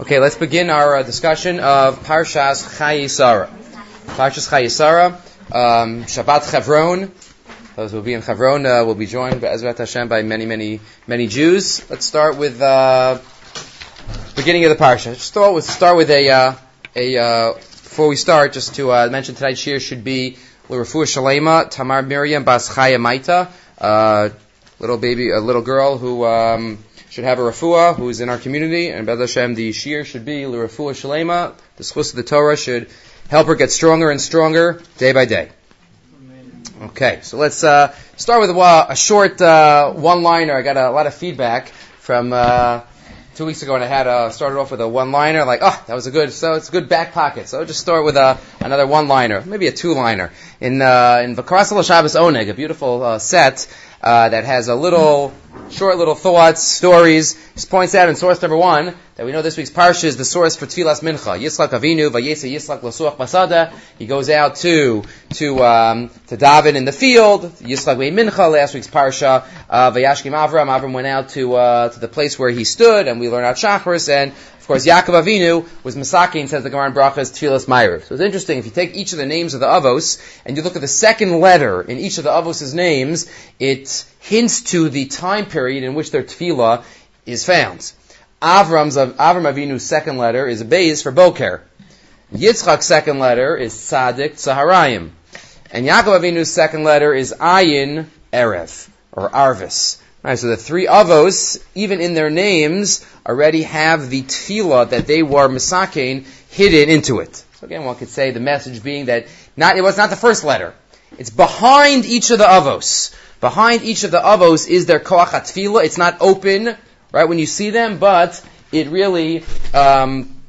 Okay, let's begin our uh, discussion of Parshas Chayei Sara. Parshas Chayei Sara, um, Shabbat Chevron. Those who will be in Chevron uh, will be joined by Ezrat Hashem by many, many, many Jews. Let's start with uh, beginning of the parsha. Just start with start with a uh, a uh, before we start. Just to uh, mention tonight's shir should be L'Rafua Shalema Tamar Miriam Bas Chaya Maita, little baby, a little girl who. Um, should have a refuah who is in our community, and Beth Hashem, the shir should be refuah shalema. The schus of the Torah should help her get stronger and stronger day by day. Okay, so let's uh, start with a, a short uh, one-liner. I got a lot of feedback from uh, two weeks ago, and I had uh, started off with a one-liner. Like, oh, that was a good. So it's a good back pocket. So I'll just start with a, another one-liner, maybe a two-liner in uh, in Vakarasal Shabbos Oneg, a beautiful uh, set uh, that has a little short little thoughts, stories. Just points out in source number one that we know this week's parsha is the source for Tfilas Mincha. Yitzchak Avinu, Vayesa Yitzchak Lasuach Basada. He goes out to to um, to daven in the field. Yitzchak made Mincha. Last week's parsha, uh, Vayashkim Avram. Avram went out to uh, to the place where he stood, and we learn out Shachris. And course, Yaakov Avinu was Masakin, says the Gemara in Brachas, Tfilas Ma'ariv. So it's interesting, if you take each of the names of the Avos, and you look at the second letter in each of the Avos' names, it hints to the time period in which their tefillah is found. Avram's, Avram Avinu's second letter is a base for Boker. Yitzchak's second letter is Tzadik Tzaharayim. And Yaakov Avinu's second letter is Ayin Erev, or Arvis. Right, so the three avos, even in their names, already have the tefillah that they were misakein hidden into it. So again, one could say the message being that not, it was not the first letter. It's behind each of the avos. Behind each of the avos is their koach tefillah. It's not open, right, when you see them, but it really, um,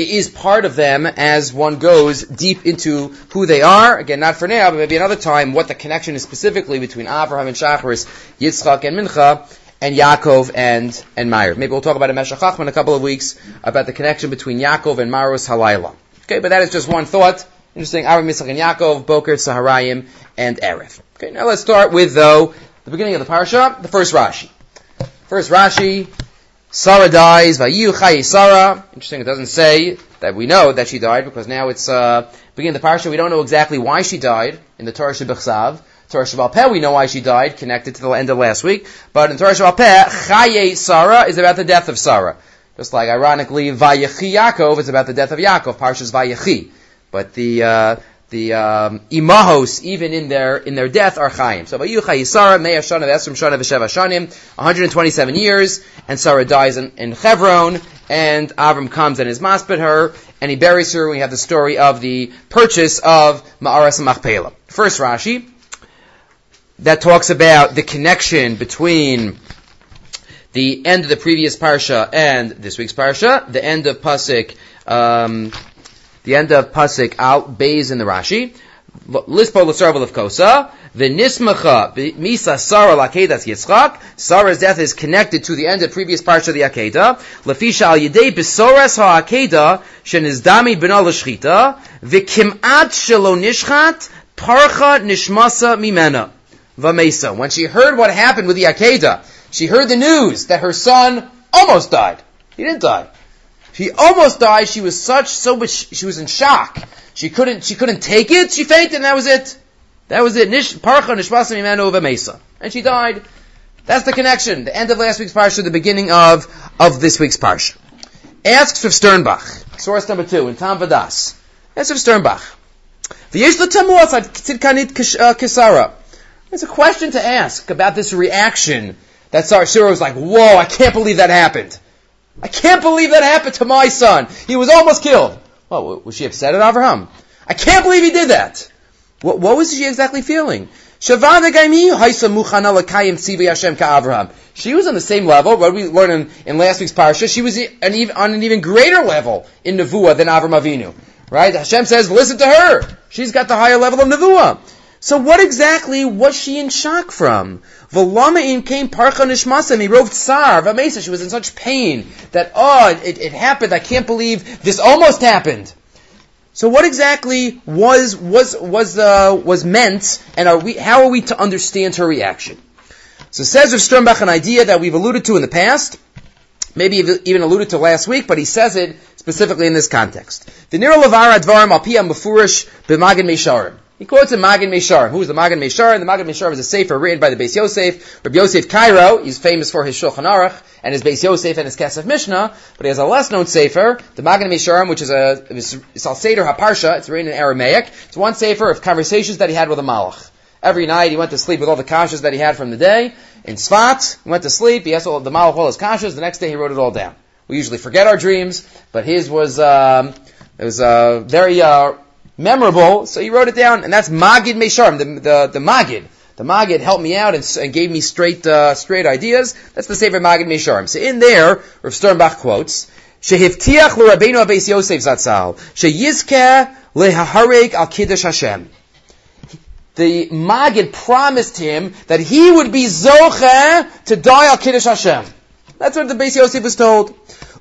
it is part of them as one goes deep into who they are. Again, not for now, but maybe another time, what the connection is specifically between Avraham and Shacharis, Yitzchak and Mincha, and Yaakov and, and Meir. Maybe we'll talk about a Meshach in a couple of weeks about the connection between Yaakov and Maros Halayla. Okay, but that is just one thought. Interesting. Avraham, Yitzchak, and Yaakov, Boker, Saharayim, and Erev. Okay, now let's start with, though, the beginning of the parsha, the first Rashi. First Rashi, Sarah dies, Vayu Sarah. Interesting, it doesn't say that we know that she died because now it's uh, beginning of the parsha. We don't know exactly why she died in the Torah Shebechsav. Torah Shebal Peh, we know why she died, connected to the end of last week. But in Torah Shebal Peh, Chaye Sarah is about the death of Sarah. Just like, ironically, Vayechi Yaakov is about the death of Yaakov, Parshas Vayechi. But the, uh, the um, imahos, even in their in their death, are chayim. So Vayucha Yisara Meir Shana Esrim Shana V'Sheva Shanim, 127 years, and Sarah dies in, in Chevron, and Avram comes and is maspid her, and he buries her. We have the story of the purchase of Ma'aras Machpelah. First Rashi that talks about the connection between the end of the previous parsha and this week's parsha, the end of pasuk. Um, the end of pasuk out bays in the Rashi. Lispo l'sarva kosa. The nismacha misa Sarah lakedas Yitzchak. Sarah's death is connected to the end of previous parts of the Akeda. Lefisha al yedei besoras ha'akeda shenizdami b'na l'shchita. V'kim'at shelo nishchat parcha nishmasa mimena. V'mesa. When she heard what happened with the Akeda, she heard the news that her son almost died. He didn't die. She almost died. She was such so much. She was in shock. She couldn't. She couldn't take it. She fainted, and that was it. That was it. Nish parcha nishmasim imenu mesa, and she died. That's the connection. The end of last week's parsha, the beginning of of this week's parsha. Asks Rav Sternbuch, source number two in Tam Vadas. Asks Rav Sternbuch. Uh, kisara. It's a question to ask about this reaction that Sarah was like, "Whoa! I can't believe that happened." I can't believe that happened to my son. He was almost killed. Well, was she upset at Avraham? I can't believe he did that. What, what was she exactly feeling? She was on the same level. What we learned in, in last week's parsha, she was an even, on an even greater level in Nevuah than Avram Avinu. Right? Hashem says, listen to her. She's got the higher level of Nevuah. So what exactly was she in shock from? V'lama came parcha nishmasa mirov tsar v'mesa. She was in such pain that oh, it, it happened. I can't believe this almost happened. So what exactly was was was uh, was meant, and are we? How are we to understand her reaction? So says Rav Sternbuch an idea that we've alluded to in the past. maybe even alluded to last week, but he says it specifically in this context. The Nero Levar Advarim Mufurish Mesharim. He quotes in Magid Mesharim. Who is the Magid Mesharim? The Magid Mesharim is a sefer written by the Beis Yosef. Rabbi Yosef Caro, he's famous for his Shulchan Aruch and his Beis Yosef and his Kesef Mishnah, but he has a less known sefer, the Magid Mesharim, which is a, it's Al Seder HaParsha, it's written in Aramaic. It's one sefer of conversations that he had with a Malach. Every night he went to sleep with all the kashas that he had from the day. In Sfat, he went to sleep, he asked all the Malach all his kashas, the next day he wrote it all down. We usually forget our dreams, but his was, um, it was, uh, very, uh, memorable, so he wrote it down, and that's Magid Mesharim, the, the, the Magid. The Magid helped me out and, and gave me straight, uh, straight ideas. That's the Sefer Magid Mesharim. So in there, Rav Sternbuch quotes, Shehivtiach l'Rabbeinu Abeis Yosef Zatzal, sheyizkeh lehahareg al Kiddush Hashem. The Magid promised him that he would be Zoche to die al Kiddush Hashem. That's what the Beis Yosef was told.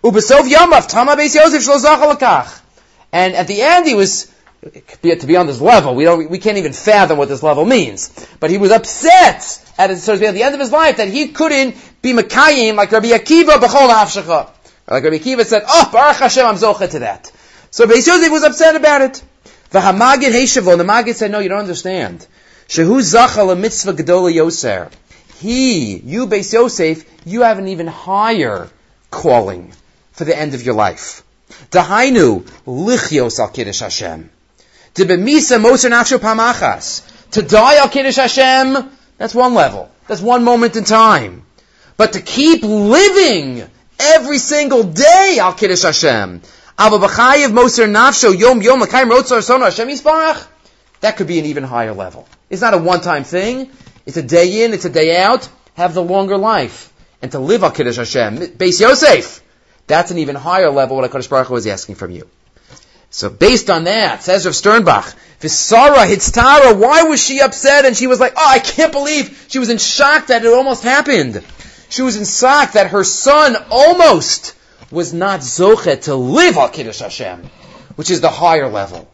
Ubesof Yamav, Yosef And at the end he was to be on this level. We don't, we can't even fathom what this level means. But he was upset at, so at the end of his life that he couldn't be Makayim like Rabbi Akiva b'chol hafshacha. Like Rabbi Akiva said, oh, Baruch Hashem, I'm zocha to that. So Beis Yosef was upset about it. V'hamagid heishavo, the Magid said, no, you don't understand. Shehu zacha mitzvah gedola yoser. He, you Beis Yosef, you have an even higher calling for the end of your life. Dahainu, lichios al kiddush Hashem. To die al kiddush Hashem, that's one level. That's one moment in time. But to keep living every single day al kiddush Hashem. That could be an even higher level. It's not a one-time thing. It's a day in, it's a day out. Have the longer life. And to live al kiddush Hashem. Beis Yosef. That's an even higher level what HaKadosh Baruch Hu is asking from you. So based on that, says Rav Sternbuch, Visara Hitztara, why was she upset? And she was like, oh, I can't believe, she was in shock that it almost happened. She was in shock that her son almost was not Zochet to live al Kiddush Hashem, which is the higher level.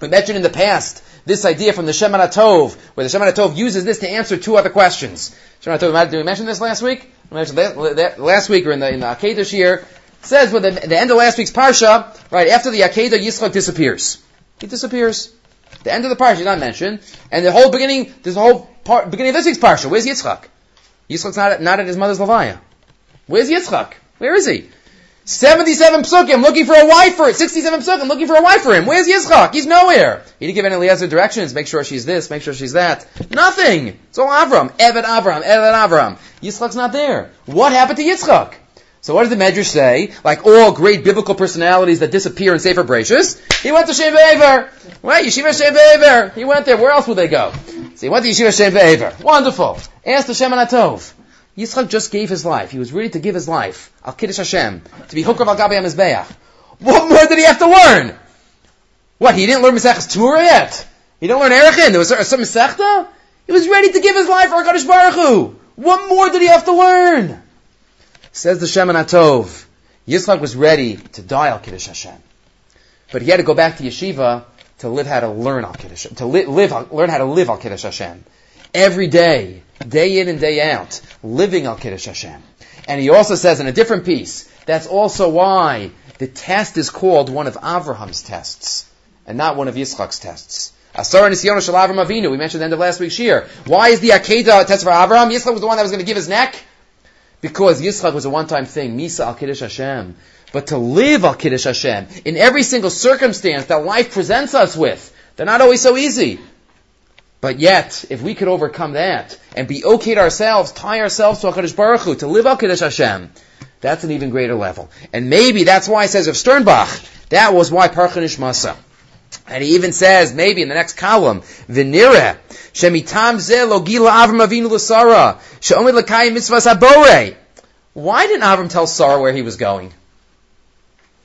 We mentioned in the past this idea from the Shemin HaTov, where the Shemin HaTov uses this to answer two other questions. Shemin HaTov, did we mention this last week? We mentioned last week or in the, in the Akedah year. says with the, the, end of last week's Parsha, right, after the Akedah, Yitzchak disappears. He disappears. The end of the Parsha is not mentioned. And the whole beginning, the whole part, beginning of this week's Parsha. Where's Yitzchak? Yitzchak's not, not at his mother's Levaya. Where's Yitzchak? Where is he? 77 psukim looking for a wife for it. 67 psukim looking for a wife for him. Where's Yitzchak? He's nowhere. He didn't give any Eliezer directions. Make sure she's this, make sure she's that. Nothing. It's all Avram. Evet Avram. Evet Avram. Yitzchak's not there. What happened to Yitzchak? So what does the Medrash say? Like all great biblical personalities that disappear in Sefer Bereshis, he went to Shem Ve'ever. Right, Yeshiva Shem Ve'ever. He went there. Where else would they go? So he went to Yeshiva Shem Ve'ever. Wonderful. Ask the Shemin HaTov. Yitzchak just gave his life. He was ready to give his life. Al Kiddush Hashem. To be Hukrav Al Gabi Mizbeach. What more did he have to learn? What, he didn't learn Mesechus Tmura yet? He didn't learn Erechin? There was some Mesechta? He was ready to give his life for HaKadosh Baruch Hu. What more did he have to learn? Says the Shemin Atov. Yitzchak was ready to die Al Kiddush Hashem. But he had to go back to yeshiva to live how to learn Al Kiddush, to li- live, learn how to live Al Kiddush Hashem. Every day, day in and day out, living Al Kiddush Hashem. And he also says in a different piece, that's also why the test is called one of Avraham's tests, and not one of Yitzchak's tests. Asar Nisyon Shal Avram Avinu, we mentioned the end of last week's year. Why is the Akedah test for Avram? Yitzchak was the one that was going to give his neck? Because Yitzchak was a one-time thing, Misa Al Kiddush Hashem. But to live Al Kiddush Hashem, in every single circumstance that life presents us with, they're not always so easy. But yet, if we could overcome that and be okay to ourselves, tie ourselves to HaKadosh Baruch Hu, to live HaKadosh Hashem, that's an even greater level. And maybe that's why it says of Sternbuch, that was why Parchanish Masa. And he even says, maybe in the next column, Venire, Shemitam ze lo gila Avram avinu l'sara, she'omid l'kayim mitzvahs habore. Why didn't Avram tell Sarah where he was going?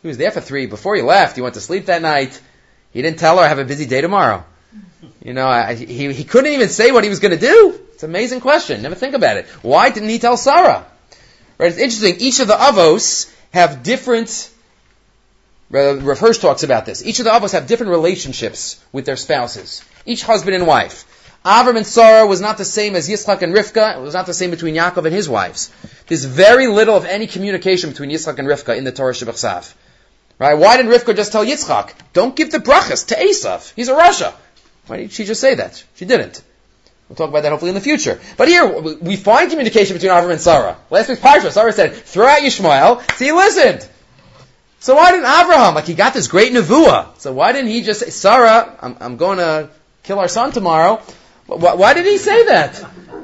He was there for three. Before he left, he went to sleep that night. He didn't tell her, I have a busy day tomorrow. You know, I, he, he couldn't even say what he was going to do. It's an amazing question. Never think about it. Why didn't he tell Sarah? Right? It's interesting. Each of the avos have different uh, Rav Hirsch talks about this. Each of the Avos have different relationships with their spouses. Each husband and wife. Avram and Sarah was not the same as Yitzchak and Rivka. It was not the same between Yaakov and his wives. There's very little of any communication between Yitzchak and Rivka in the Torah Shabbat Right? Why didn't Rivka just tell Yitzchak, don't give the brachas to Esav. He's a rasha. Why did she just say that? She didn't. We'll talk about that hopefully in the future. But here, we find communication between Avram and Sarah. Last week's Parsha, Sarah said, throw out Yishmael. So he listened. So why didn't Abraham, like he got this great nevuah, so why didn't he just say, Sarah, I'm, I'm going to kill our son tomorrow. Why, why, did he say that?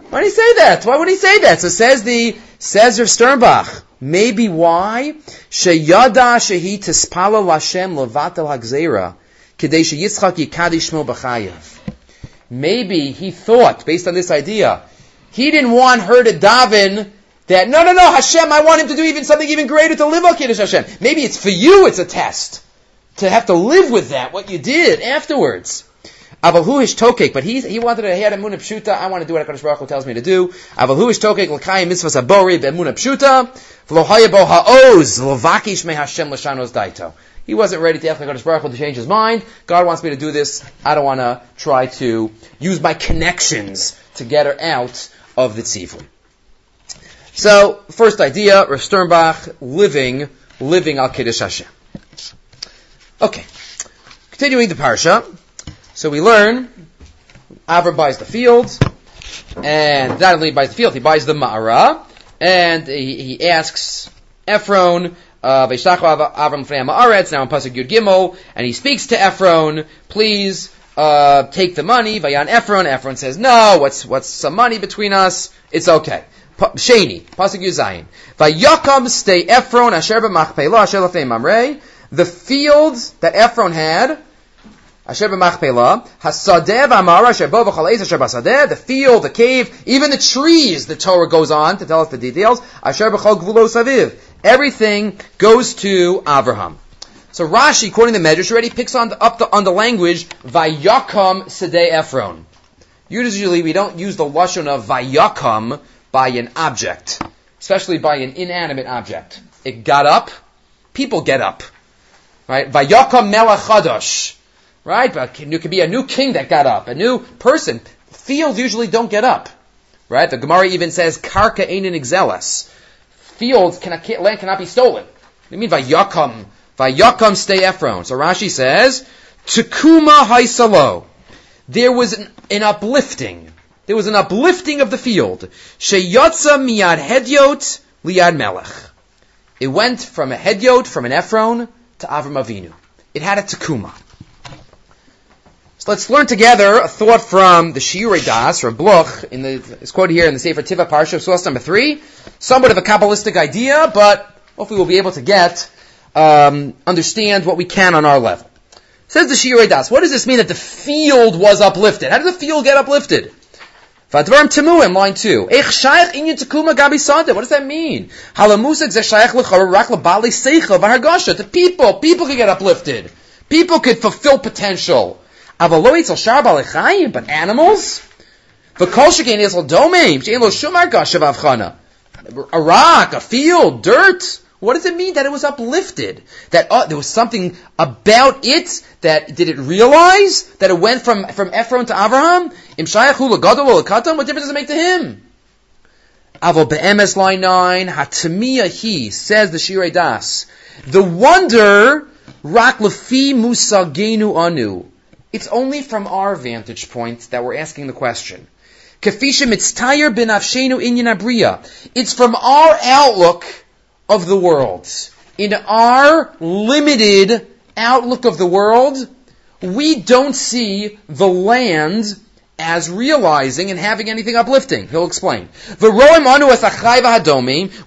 Why did he say that? Why would he say that? So says the, says Rav Sternbuch, maybe why? Sheyada shehi tispala lashem levatel hagzera, Maybe he thought, based on this idea, he didn't want her to daven that, no, no, no, Hashem, I want him to do even something even greater to live on Kiddush Hashem. Maybe it's for you, it's a test. To have to live with that, what you did afterwards. Aval is tokek, but he he wanted to he had a munah pshuta. I want to do what Hakadosh Baruch Hu tells me to do. Aval is tokek l'kayim mitzvahs abori be'munah pshuta v'lo hayabo ha'oz l'vakish me Hashem l'shanos daito. He wasn't ready to ask HaKadosh Baruch Hu to change his mind. God wants me to do this. I don't want to try to use my connections to get her out of the tzivul. So, first idea, Rav Sternbuch, living, living al Kiddush Hashem. Okay. Continuing the parsha. So we learn, Avram buys the field, and not only buys the field, he buys the Ma'ara, and he, he asks Ephron, uh, Avram Ma'aretz, now in Pasuk Yud Gimel, and he speaks to Ephron, please, uh, take the money, Vayan Ephron, Ephron says, no, what's, what's some money between us? It's okay. Sheni, Pasuk Yuzayin. Vayakam stay Ephron, Asher b'machpelah, Asher lefei mamrei, the fields that Ephron had, Asher b'machpelah, hasadeh v'amara asher bo v'chaleis asher basadeh, the field, the cave, even the trees, the Torah goes on to tell us the details, asher b'chol gvulo saviv. Everything goes to Abraham. So Rashi, quoting the Medrash, already picks on the, up the, on the language, vayakam sedei Ephron. Usually we don't use the lashon of vayakam by an object, especially by an inanimate object. It got up, people get up. Right? Vayakam melech. Right? But it could be a new king that got up, a new person. Fields usually don't get up. Right? The Gemara even says, karka ein exelis. Fields cannot, land cannot be stolen. What do you mean vayakam? Vayakam stay Ephron. So Rashi says, Tekuma haisalo. There was an, an, uplifting. There was an uplifting of the field. Sheyotza miyad hedyot liad melech. It went from a hedyot, from an Ephron, to Avram Avinu. It had a tekuma. Let's learn together a thought from the Shiurei Das, or Bloch, in the, it's quoted here in the Sefer Tiva Parsha, source number three. Somewhat of a Kabbalistic idea, but hopefully we'll be able to get, um, understand what we can on our level. Says the Shiurei Das, what does this mean that the field was uplifted? How did the field get uplifted? Vadvarim Temuim, line two. What does that mean? The people, people could get uplifted. People could fulfill potential. But animals? A rock, a field, dirt. What does it mean that it was uplifted? That uh, there was something about it that did it realize that it went from from Ephron to Abraham? What difference does it make to him? Avol be'emes line nine hatamiya he says the Shiurei Das. The wonder rak lefi musagenu anu. It's only from our vantage point that we're asking the question. It's from our outlook of the world. In our limited outlook of the world, we don't see the land as realizing and having anything uplifting. He'll explain.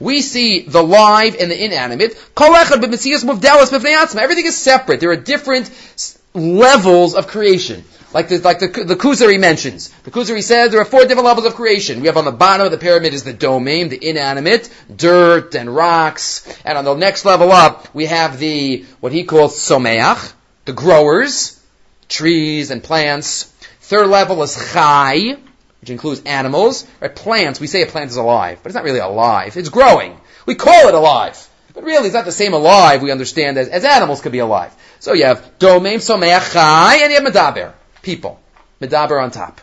We see the live and the inanimate. Everything is separate. There are different levels of creation. Like the, like the, the Kuzari mentions. The Kuzari says there are four different levels of creation. We have on the bottom of the pyramid is the domem, the inanimate, dirt and rocks. And on the next level up, we have the, what he calls someach, the growers, trees and plants. Third level is chai, which includes animals. Right? Plants, we say a plant is alive, but it's not really alive. It's growing. We call it alive. But really, it's not the same alive we understand as, as animals could be alive. So you have domem someach and you have medaber, people. Medaber on top.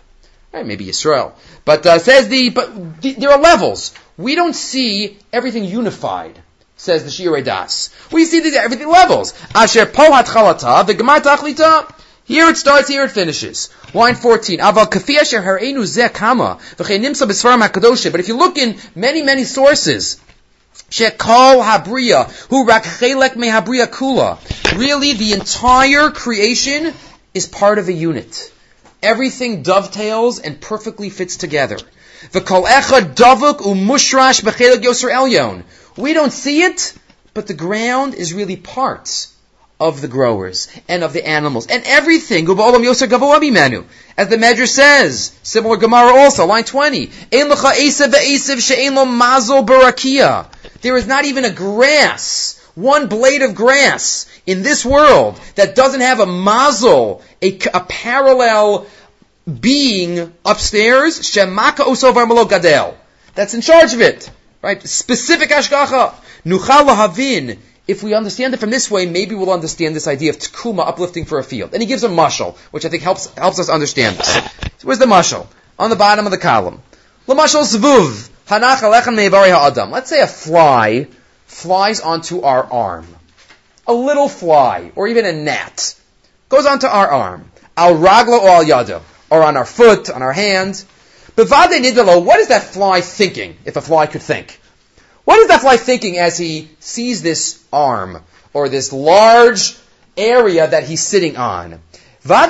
Right, maybe Yisrael. But uh, says the, but the, there are levels. We don't see everything unified, says the Shiurei Das. We see the, everything levels. Asher pohat chalata, the gemar tachlita. Here it starts, here it finishes. Line 14. Aval kafiyah sheharenu zeh kama, v'chein nimsa b'sfaram HaKadoshim. But if you look in many, many sources, Shekol Habriya, who rak chelek me Habriya kula. Really, the entire creation is part of a unit. Everything dovetails and perfectly fits together. Davuk elyon. We don't see it, but the ground is really parts of the growers and of the animals and everything. As the Medrash says, similar Gemara also, line 20. There is not even a grass, one blade of grass in this world that doesn't have a mazel, a, a parallel being upstairs, Shemaka Usovar. That's in charge of it. Right? Specific ashgacha. Nuchal havin if we understand it from this way, maybe we'll understand this idea of tkuma, uplifting for a field. And he gives a mushal, which I think helps helps us understand this. So where's the mushal? On the bottom of the column. Let's say a fly flies onto our arm. A little fly, or even a gnat, goes onto our arm. Al ragla or al yada, or on our foot, on our hand. What is that fly thinking, if a fly could think? What is that fly thinking as he sees this arm or this large area that he's sitting on? Does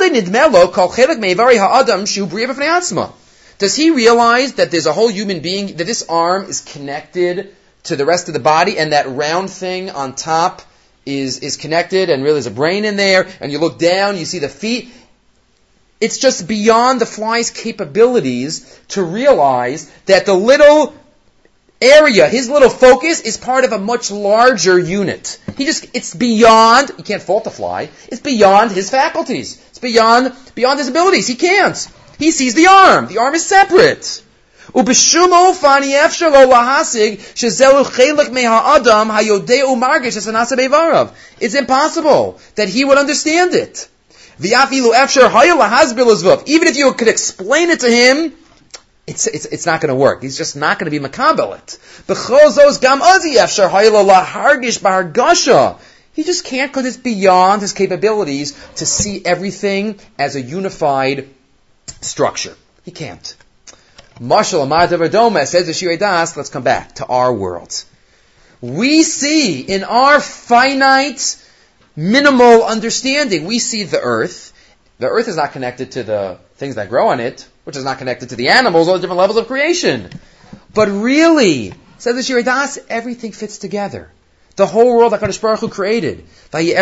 he realize that there's a whole human being, that this arm is connected to the rest of the body and that round thing on top is, is connected and really there's a brain in there and you look down, you see the feet. It's just beyond the fly's capabilities to realize that the little area, his little focus is part of a much larger unit. He just, it's beyond, you can't fault the fly, it's beyond his faculties. It's beyond, beyond his abilities. He can't. He sees the arm. The arm is separate. It's impossible that he would understand it. Even if you could explain it to him, it's, it's, it's not going to work. He's just not going to be makabelit. He just can't because it's beyond his capabilities to see everything as a unified structure. He can't. Marshal Amar Doma says to Shiurei Das, let's come back to our world. We see in our finite, minimal understanding, we see the earth. The earth is not connected to the things that grow on it which is not connected to the animals, all the different levels of creation. But really, says the Shiurei Das, everything fits together. The whole world that HaKadosh Baruch Hu created. The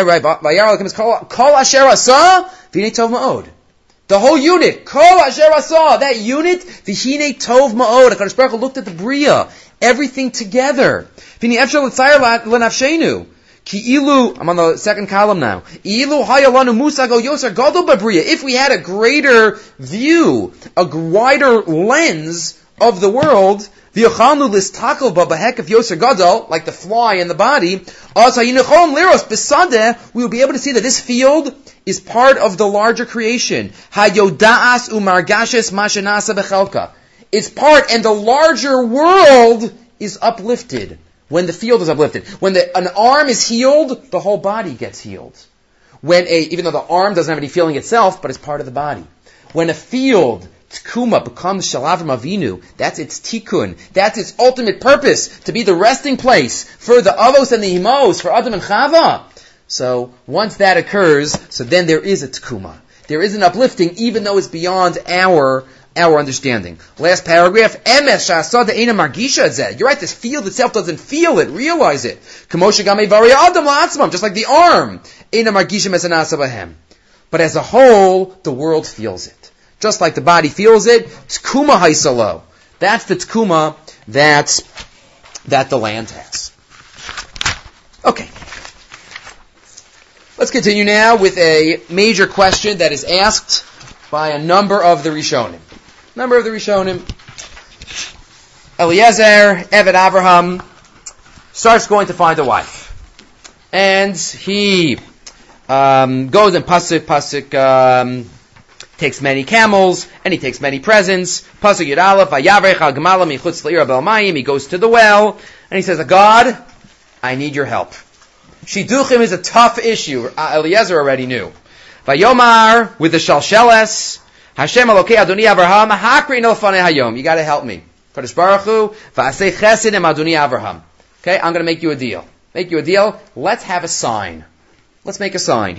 whole unit, Kol Asher Asa, that unit, V'hine Tov Ma'od, HaKadosh Baruch looked at the Bria, everything together. V'hine Efshel L'tzayir L'nafshenu. I'm on the second column now. Ilu hayalanu musago yoser gadol babriya. If we had a greater view, a wider lens of the world, babahek of yoser gadol, like the fly in the body, also yinechom liros besadeh, we would be able to see that this field is part of the larger creation. Hayodaas umargashes mashanasa bechelka. It's part, and the larger world is uplifted when the field is uplifted. When the, an arm is healed, the whole body gets healed. When a, even though the arm doesn't have any feeling itself, but it's part of the body. When a field, tkuma, becomes shalavim avinu, that's its tikkun. That's its ultimate purpose, to be the resting place for the avos and the Himos, for Adam and Chava. So, once that occurs, so then there is a tkuma. There is an uplifting, even though it's beyond our our understanding. Last paragraph. You're right, this field itself doesn't feel it, realize it. Just like the arm. But as a whole, the world feels it. Just like the body feels it, haisalo. That's the tkuma that, that the land has. Okay. Let's continue now with a major question that is asked by a number of the Rishonim number of the Rishonim. Eliezer, Evid Abraham, starts going to find a wife. And he um, goes and pasuk pasuk um, takes many camels and he takes many presents. Pasuk Yud Aleph He goes to the well and he says, "God, I need your help." Shiduchim is a tough issue. Uh, Eliezer already knew. Vayomar with the shalsheles. Hashem Elokei Adoni Avraham Hakri Hayom. You got to help me. Baruch Hu Va'asei Chesed Adoni Avraham. Okay, I'm going to make you a deal. Make you a deal. Let's have a sign. Let's make a sign.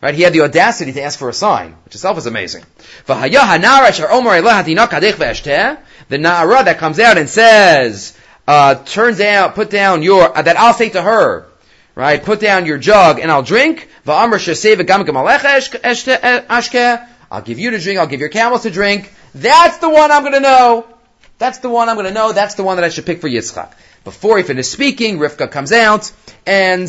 Right? He had the audacity to ask for a sign, which itself is amazing. The Na'ara that comes out and says, uh, turns out, put down your, uh, that I'll say to her, right, put down your jug and I'll drink. I'll give you to drink, I'll give your camels to drink. That's the one I'm going to know. That's the one I'm going to know. That's the one that I should pick for Yitzchak. Before he finished speaking, Rivka comes out, and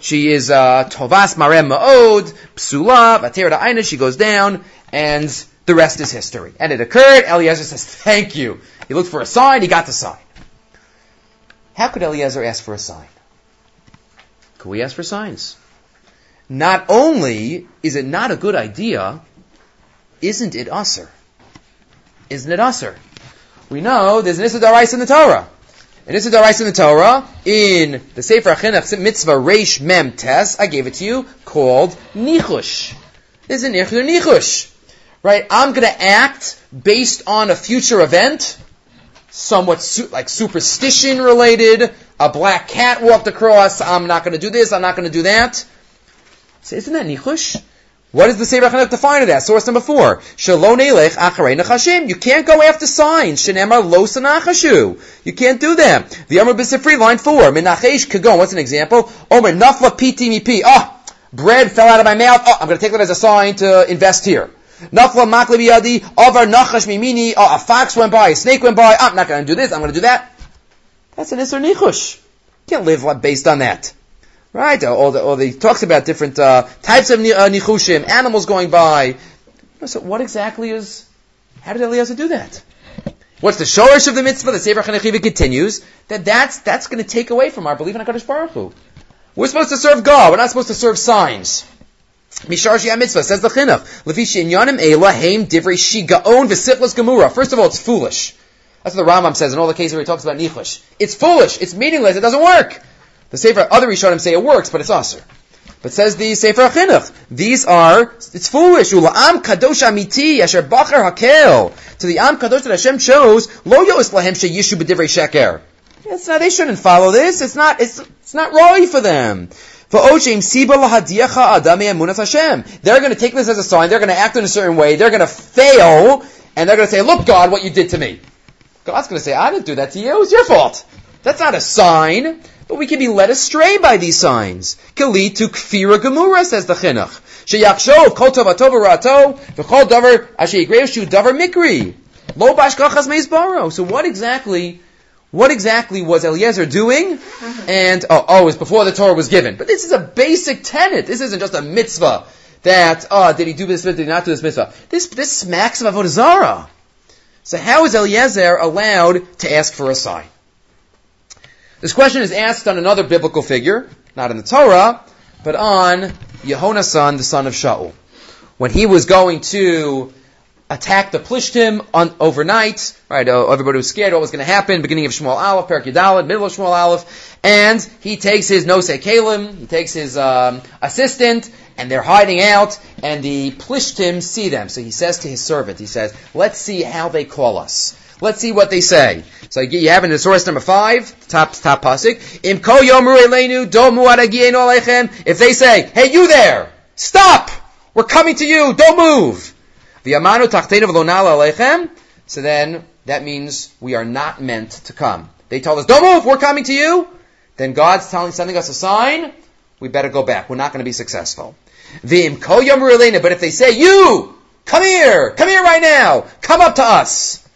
she is uh, Tovas Marem Ma'od, Psula, Vatera Aina, she goes down, and the rest is history. And it occurred, Eliezer says, thank you. He looked for a sign, he got the sign. How could Eliezer ask for a sign? Could we ask for signs? Not only is it not a good idea, isn't it usser? Isn't it usser? We know there's an Issa in the Torah. An this is in the Torah, in the Sefer Chinuch Mitzvah Reish Mem Tes, I gave it to you, called Nichush. There's is a Nichush. Right? I'm gonna act based on a future event, somewhat su- like superstition related, a black cat walked across, I'm not gonna do this, I'm not gonna do that. So isn't that Nichush? What does the Sefer Chinuch define of that? Source number four. Shalom elech acharei nachashim. You can't go after signs. Shenemar lo sanachashu. You can't do that. The Amr B'Sifri, line four. Menachesh kagon. What's an example? Omer nafla piti mipi. Ah, oh, bread fell out of my mouth. Oh, I'm going to take that as a sign to invest here. Nafla makli biyadi. Avar nachash mimini. Oh, a fox went by. A snake went by. Oh, I'm not going to do this. I'm going to do that. That's an Isser Nichush. Can't live based on that. Right? Or, the, or the talks about different uh, types of uh, nichushim, animals going by. So what exactly is, how did Eliezer do that? What's the shorish of the mitzvah? The Sefer Chanechiva continues that that's, that's going to take away from our belief in HaKadosh Baruch Hu. We're supposed to serve God. We're not supposed to serve signs. Mishar Shia Mitzvah says the Chinuch. Lefishi Inyanim Eila Haim Divrei Shigaon V'Siflas Gemura. First of all, it's foolish. That's what the Rambam says in all the cases where he talks about Nichush. It's foolish. It's meaningless. It doesn't work. The Sefer, other Rishonim say it works, but it's aser. But says the Sefer Chinuch, these are, it's foolish. Ula'am kadosh amiti, asher bachar hakel. To the am kadosh that Hashem chose, lo yos lahem sheyishu b'divrei sheker. It's not, they shouldn't follow this. It's not, it's, it's not roy for them. They're going to take this as a sign. They're going to act in a certain way. They're going to fail, and they're going to say, "Look, God, what you did to me." God's going to say, "I didn't do that to you. It was your fault." That's not a sign. But we can be led astray by these signs. Kali to kfira gemura, says the chinuch. Sheyachshov kol tovatov rato v'chol davar asher yigreushu davar mikri. Lo bashkachas meizbaro. So what exactly, what exactly was Eliezer doing? Mm-hmm. And, oh, oh, it was before the Torah was given. But this is a basic tenet. This isn't just a mitzvah that, oh, did he do this mitzvah, did he not do this mitzvah? This, this smacks of Avodah Zarah. So how is Eliezer allowed to ask for a sign? This question is asked on another biblical figure, not in the Torah, but on Yehonasan, the son of Shaul. When he was going to attack the Plishtim on, overnight, right, uh, everybody was scared what was going to happen, beginning of Shmuel Aleph, Perak Yudalad, middle of Shmuel Aleph, and he takes his Nosei Kalim, he takes his um, assistant, and they're hiding out, and the Plishtim see them. So he says to his servant, he says, let's see how they call us. Let's see what they say. So you have in the source number five, top top pasuk. If they say, "Hey, you there, stop! We're coming to you. Don't move." So then that means we are not meant to come. They told us, "Don't move. We're coming to you." Then God's telling, sending us a sign. We better go back. We're not going to be successful. But if they say, "You, come here, come here right now, come up to us."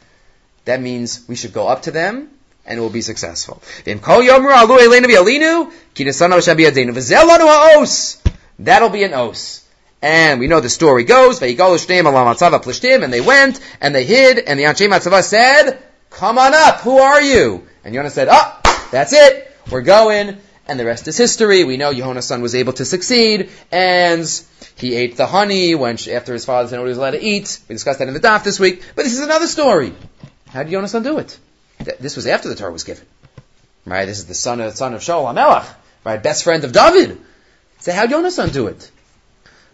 that means we should go up to them and we'll be successful. That'll be an os. And we know the story goes, and they went, and they hid, and the Anshe Matzava said, come on up, who are you? And Yonah said, oh, that's it, we're going, and the rest is history. We know Yonasan was able to succeed, and he ate the honey when after his father said he was allowed to eat. We discussed that in the daf this week, but this is another story. How did Yonasan do it? This was after the Torah was given. Right? This is the son of, son of Shaul HaMelech, right? Best friend of David. So how did Yonasan do it?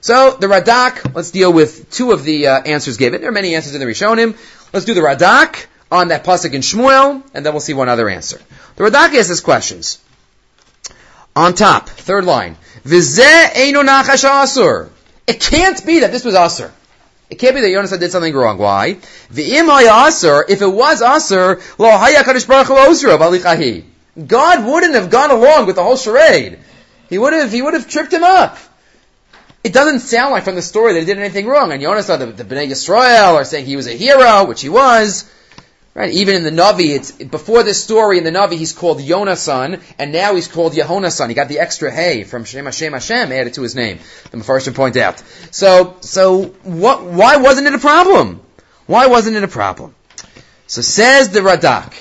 So the Radak, let's deal with two of the uh, answers given. There are many answers in the Rishonim. Let's do the Radak on that pasuk in Shmuel, and then we'll see one other answer. The Radak asks this questions. On top, third line. It can't be that this was asur. It can't be that Yonasan did something wrong. Why? Asur. If it was asur, God wouldn't have gone along with the whole charade. He would have, he would have tripped him up. It doesn't sound like from the story that he did anything wrong. And Yonasan, the, the Bnei Yisrael, are saying he was a hero, which he was. Right? Even in the Navi, it's before this story in the Navi, he's called Yonasan, and now he's called Yehonasan. He got the extra hey from Shem Hashem added to his name. The Mepharshim point out. So, so what? Why wasn't it a problem? Why wasn't it a problem? So says the Radak.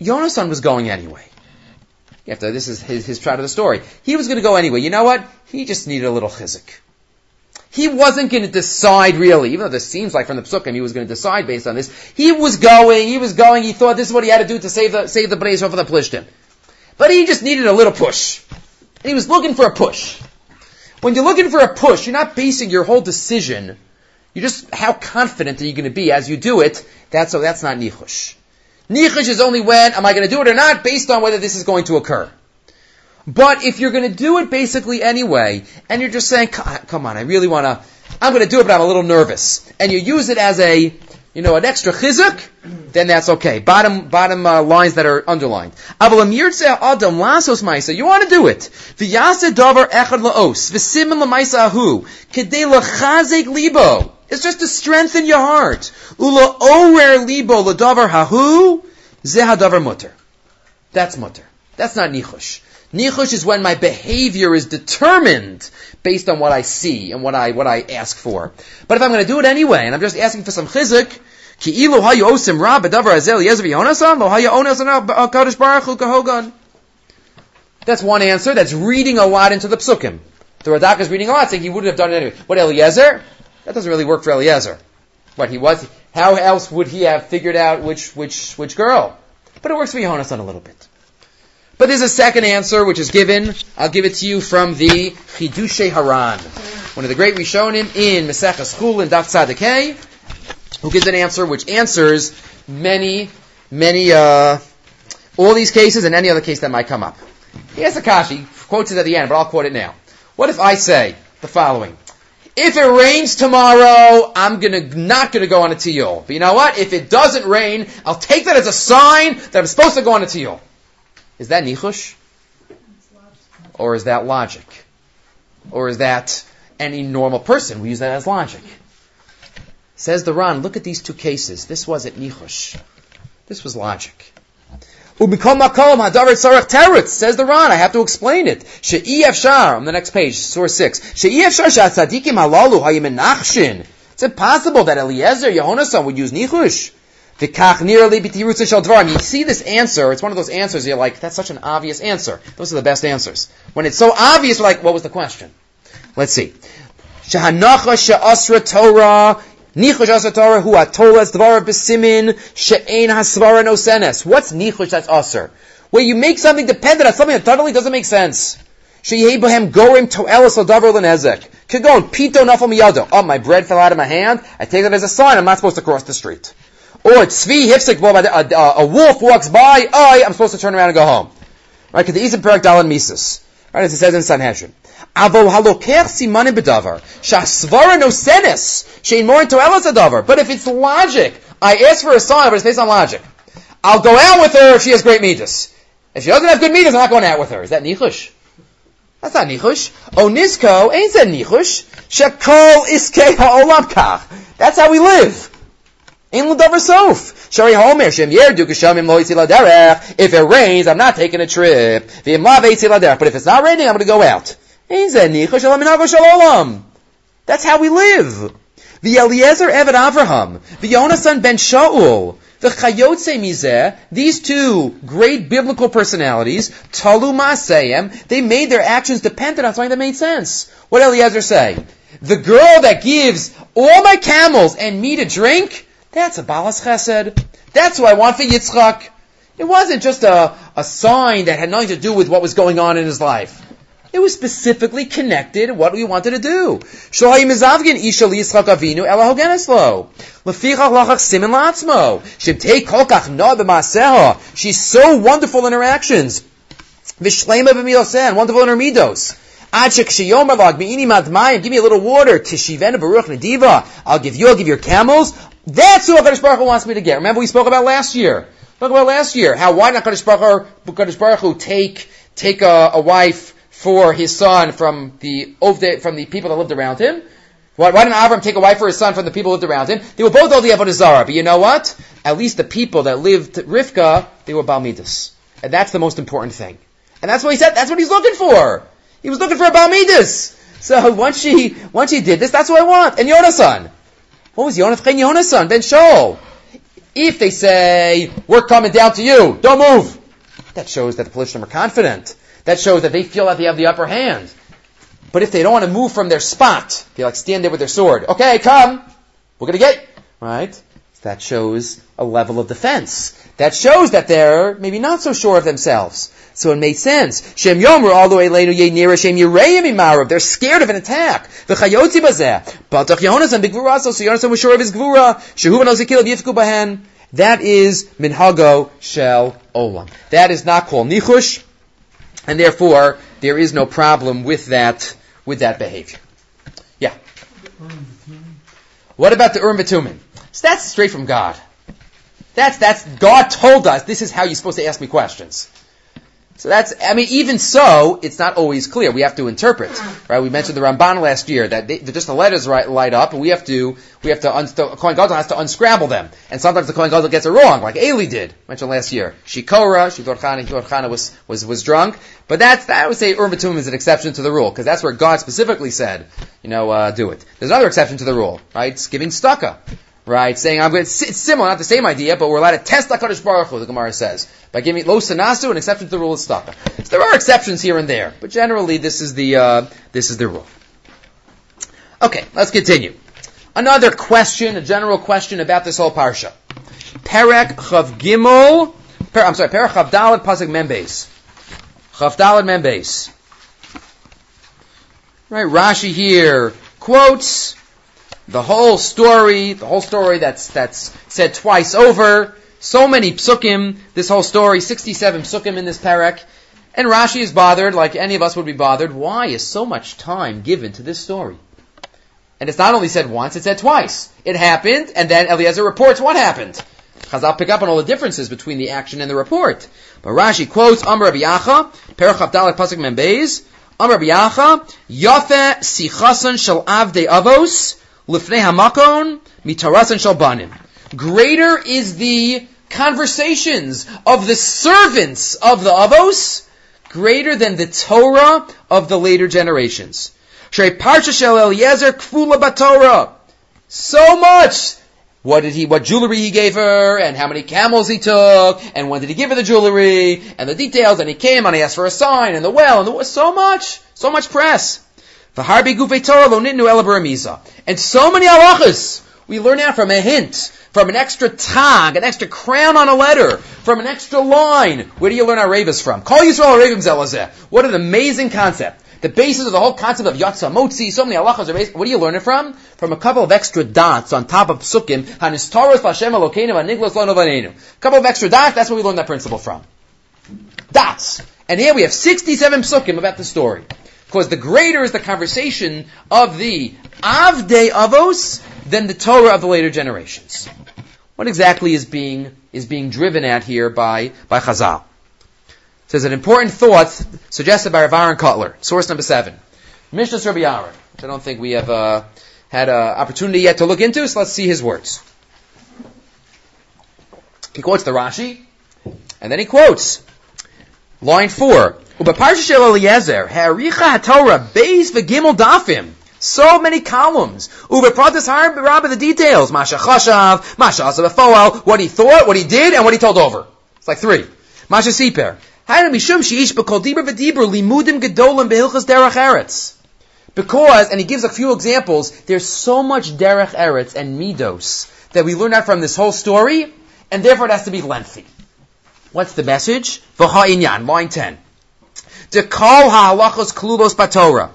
Yonasan was going anyway. After this is his, his part of the story. He was going to go anyway. You know what? He just needed a little chizik. He wasn't going to decide really, even though this seems like from the Psukim he was going to decide based on this. He was going, he was going, he thought this is what he had to do to save the, save the Bnei for the Plishtim. But he just needed a little push. And he was looking for a push. When you're looking for a push, you're not basing your whole decision, you're just how confident are you going to be as you do it. That's, so that's not nichush. Nichush is only when, am I going to do it or not, based on whether this is going to occur. But if you're going to do it basically anyway, and you're just saying, come on, I really want to, I'm going to do it, but I'm a little nervous, and you use it as a, you know, an extra chizuk, then that's okay. Bottom, bottom uh, lines that are underlined. adam lasos maisa. You want to do it. Davar echad laos. V'simen lamaisa lachazek libo. It's just to strengthen your heart. Ula orer libo ladavar hahu. Zeh hadavar mutter. That's mutter. That's not nichush. Nichush is when my behavior is determined based on what I see and what I what I ask for. But if I'm going to do it anyway, and I'm just asking for some chizuk. That's one answer. That's reading a lot into the psukim. The Radak is reading a lot, saying he wouldn't have done it anyway. What Eliezer? That doesn't really work for Eliezer. What he was? How else would he have figured out which which which girl? But it works for Yonasan a little bit. But there's a second answer which is given. I'll give it to you from the Chidushe Haran, one of the great Rishonim in Maseches Chulin Daf Tzadikei, who gives an answer which answers many, many, uh, all these cases and any other case that might come up. He has a kashi, quotes it at the end, but I'll quote it now. What if I say the following? If it rains tomorrow, I'm gonna, not gonna go on a tiyul. But you know what? If it doesn't rain, I'll take that as a sign that I'm supposed to go on a tiyul. Is that nichush? Or is that logic? Or is that any normal person? We use that as logic. Says the Ran, look at these two cases. This wasn't nichush. This was logic. Teretz. Says the Ran, I have to explain it. She'i efshar, on the next page, source 6. She'i efshar she'atzadikim halalu hayimenachshin. It's impossible that Eliezer, Yehonasan, would use nichush. You see this answer, it's one of those answers you're like, that's such an obvious answer. Those are the best answers. When it's so obvious, like, what was the question? Let's see. Shahanacha she'asra Torah, Nichush asra Torah, hu atolas dvar besimin, she'ein hasvara no senes. What's nichush that's asr? Where you make something dependent on something that totally doesn't make sense. Sheyebahem gorim to'elas l'davar l'nezek. Kagon, pito nafal miyado. Oh, my bread fell out of my hand. I take that as a sign I'm not supposed to cross the street. Oh, or tzvi hifsik a, uh, uh, a wolf walks by, I, I'm supposed to turn around and go home. Right? Because the Isa Perak Dalan Mises. Right? As it says in Sanhedrin. But if it's logic, I ask for a sign, but it's based on logic. I'll go out with her if she has great midas. If she doesn't have good midas, I'm not going out with her. Is that nichush? That's not nichush. Onisko ain't that nichush. Shekol iske ha'olam kach. That's how we live. In l'davar sof. Shari homer shem yerdu kashamim lo derech. If it rains, I'm not taking a trip. But if it's not raining, I'm going to go out. That's how we live. The Eliezer Eved Avraham, the Yonasan ben Shaul, The chayotze mizeh, these two great biblical personalities, talu maseyem, they made their actions dependent on something that made sense. What did Eliezer say? The girl that gives all my camels and me to drink, that's a balas chesed. That's what I want for Yitzchak. It wasn't just a, a sign that had nothing to do with what was going on in his life. It was specifically connected to what we wanted to do. She's so wonderful in her actions. Wonderful in her midos. Give me a little water. Tishivena baruch nediva. I'll give you, I'll give your camels. That's who HaKadosh Baruch Hu wants me to get. Remember we spoke about last year. Spoke about last year. How, why not HaKadosh Baruch Hu, HaKadosh Baruch Hu take, take a, a wife for his son from the from the people that lived around him. Why, why didn't Avram take a wife for his son from the people who lived around him? They were both all the Avodah Zarah, but you know what? At least the people that lived Rivka, they were Balmidas. And that's the most important thing. And that's what he said, that's what he's looking for. He was looking for a Balmidas. So once she, once she did this, that's what I want. And Yonasan. What was Yonasan? Yonasan, Ben Shaul. If they say, we're coming down to you, don't move. That shows that the Pelishtim are confident. That shows that they feel that they have the upper hand. But if they don't want to move from their spot, they like stand there with their sword. Okay, come. We're going to get, you. right? That shows a level of defense. That shows that they're maybe not so sure of themselves. So it made sense. Shem Yomer all the way later ye near Shem Yireim Imarov. They're scared of an attack. The Chayotzi bazeh. Batach Yehonasan big gvura so Yehonasan was sure of his gvura. Shehuvan ozikil yifku bahen. That is minhago shel olam. That is not called nichush and therefore there is no problem with that with that behavior. Yeah. Umm what about the Urim V'Tumim? So that's straight from God. That's that's God told us this is how you're supposed to ask me questions. So that's, I mean, even so, it's not always clear. We have to interpret, right? We mentioned the Ramban last year that they, just the letters right, light up, and we have to, we have to, un, Kohen Gadol has to unscramble them. And sometimes the Kohen Gadol gets it wrong, like Eli did, mentioned last year. Shikora, she thought Chana, he thought Chana was, was, was drunk. But that's, that I would say Urim is an exception to the rule, because that's where God specifically said, you know, uh, do it. There's another exception to the rule, right? It's giving tzedaka right? Saying I'm going. It's similar, not the same idea, but we're allowed to test Hakadosh Baruch Hu. The Gemara says by giving lo sanasu an exception to the rule of tzedaka. So there are exceptions here and there, but generally this is the uh, this is the rule. Okay, let's continue. Another question, a general question about this whole parsha. Perek Chav Gimel. Per, I'm sorry, Perek Chav Dalad Pasuk Membes. Chav Dalad Membes. Right, Rashi here quotes the whole story, the whole story that's, that's said twice over, so many psukim, this whole story, 67 psukim in this parak, and Rashi is bothered, like any of us would be bothered, why is so much time given to this story? And it's not only said once, it's said twice. It happened, and then Eliezer reports what happened. Chazal pick up on all the differences between the action and the report. But Rashi quotes Amr Rabbi Acha, Perach Abdalek Pasuk Membeis, Amr Rabbi Acha, Yafe Sichasan Shal Avde Avos, Lifnei hamakon mitarasan shalbanim. Greater is the conversations of the servants of the avos, greater than the Torah of the later generations. So much. What did he, what jewelry he gave her, and how many camels he took, and when did he give her the jewelry, and the details, and he came and he asked for a sign, and the well, and the, so much, so much press. And so many halachas we learn out from a hint, from an extra tag, an extra crown on a letter, from an extra line. Where do you learn our ravas from? Call Yisrael Ravim Zelazeh. What an amazing concept. The basis of the whole concept of Yatsa Motzi, so many halachas are based, what do you learn it from? From a couple of extra dots on top of Lonovanenu. A couple of extra dots, that's where we learn that principle from. Dots. And here we have 67 psukim about the story. Because the greater is the conversation of the Avdei Avos than the Torah of the later generations. What exactly is being, is being driven at here by, by Chazal? There's an important thought suggested by Rav Aaron Kotler, source number seven. Mishnas Rabbi Aaron, which I don't think we have uh, had an opportunity yet to look into, so let's see his words. He quotes the Rashi, and then he quotes line four, Ubaparsha Eliezer, ha'aricha haTorah beis v'gimel dafim. So many columns. Uber pratis rabba the details. Masha chashav, masha asav what he thought, what he did, and what he told over. It's like three. Masha siper. Because, and he gives a few examples, there's so much derech eretz and midos that we learn out from this whole story, and therefore it has to be lengthy. What's the message? V'ha'inyan, line 10. Dekal ha'alachos klubos batorah.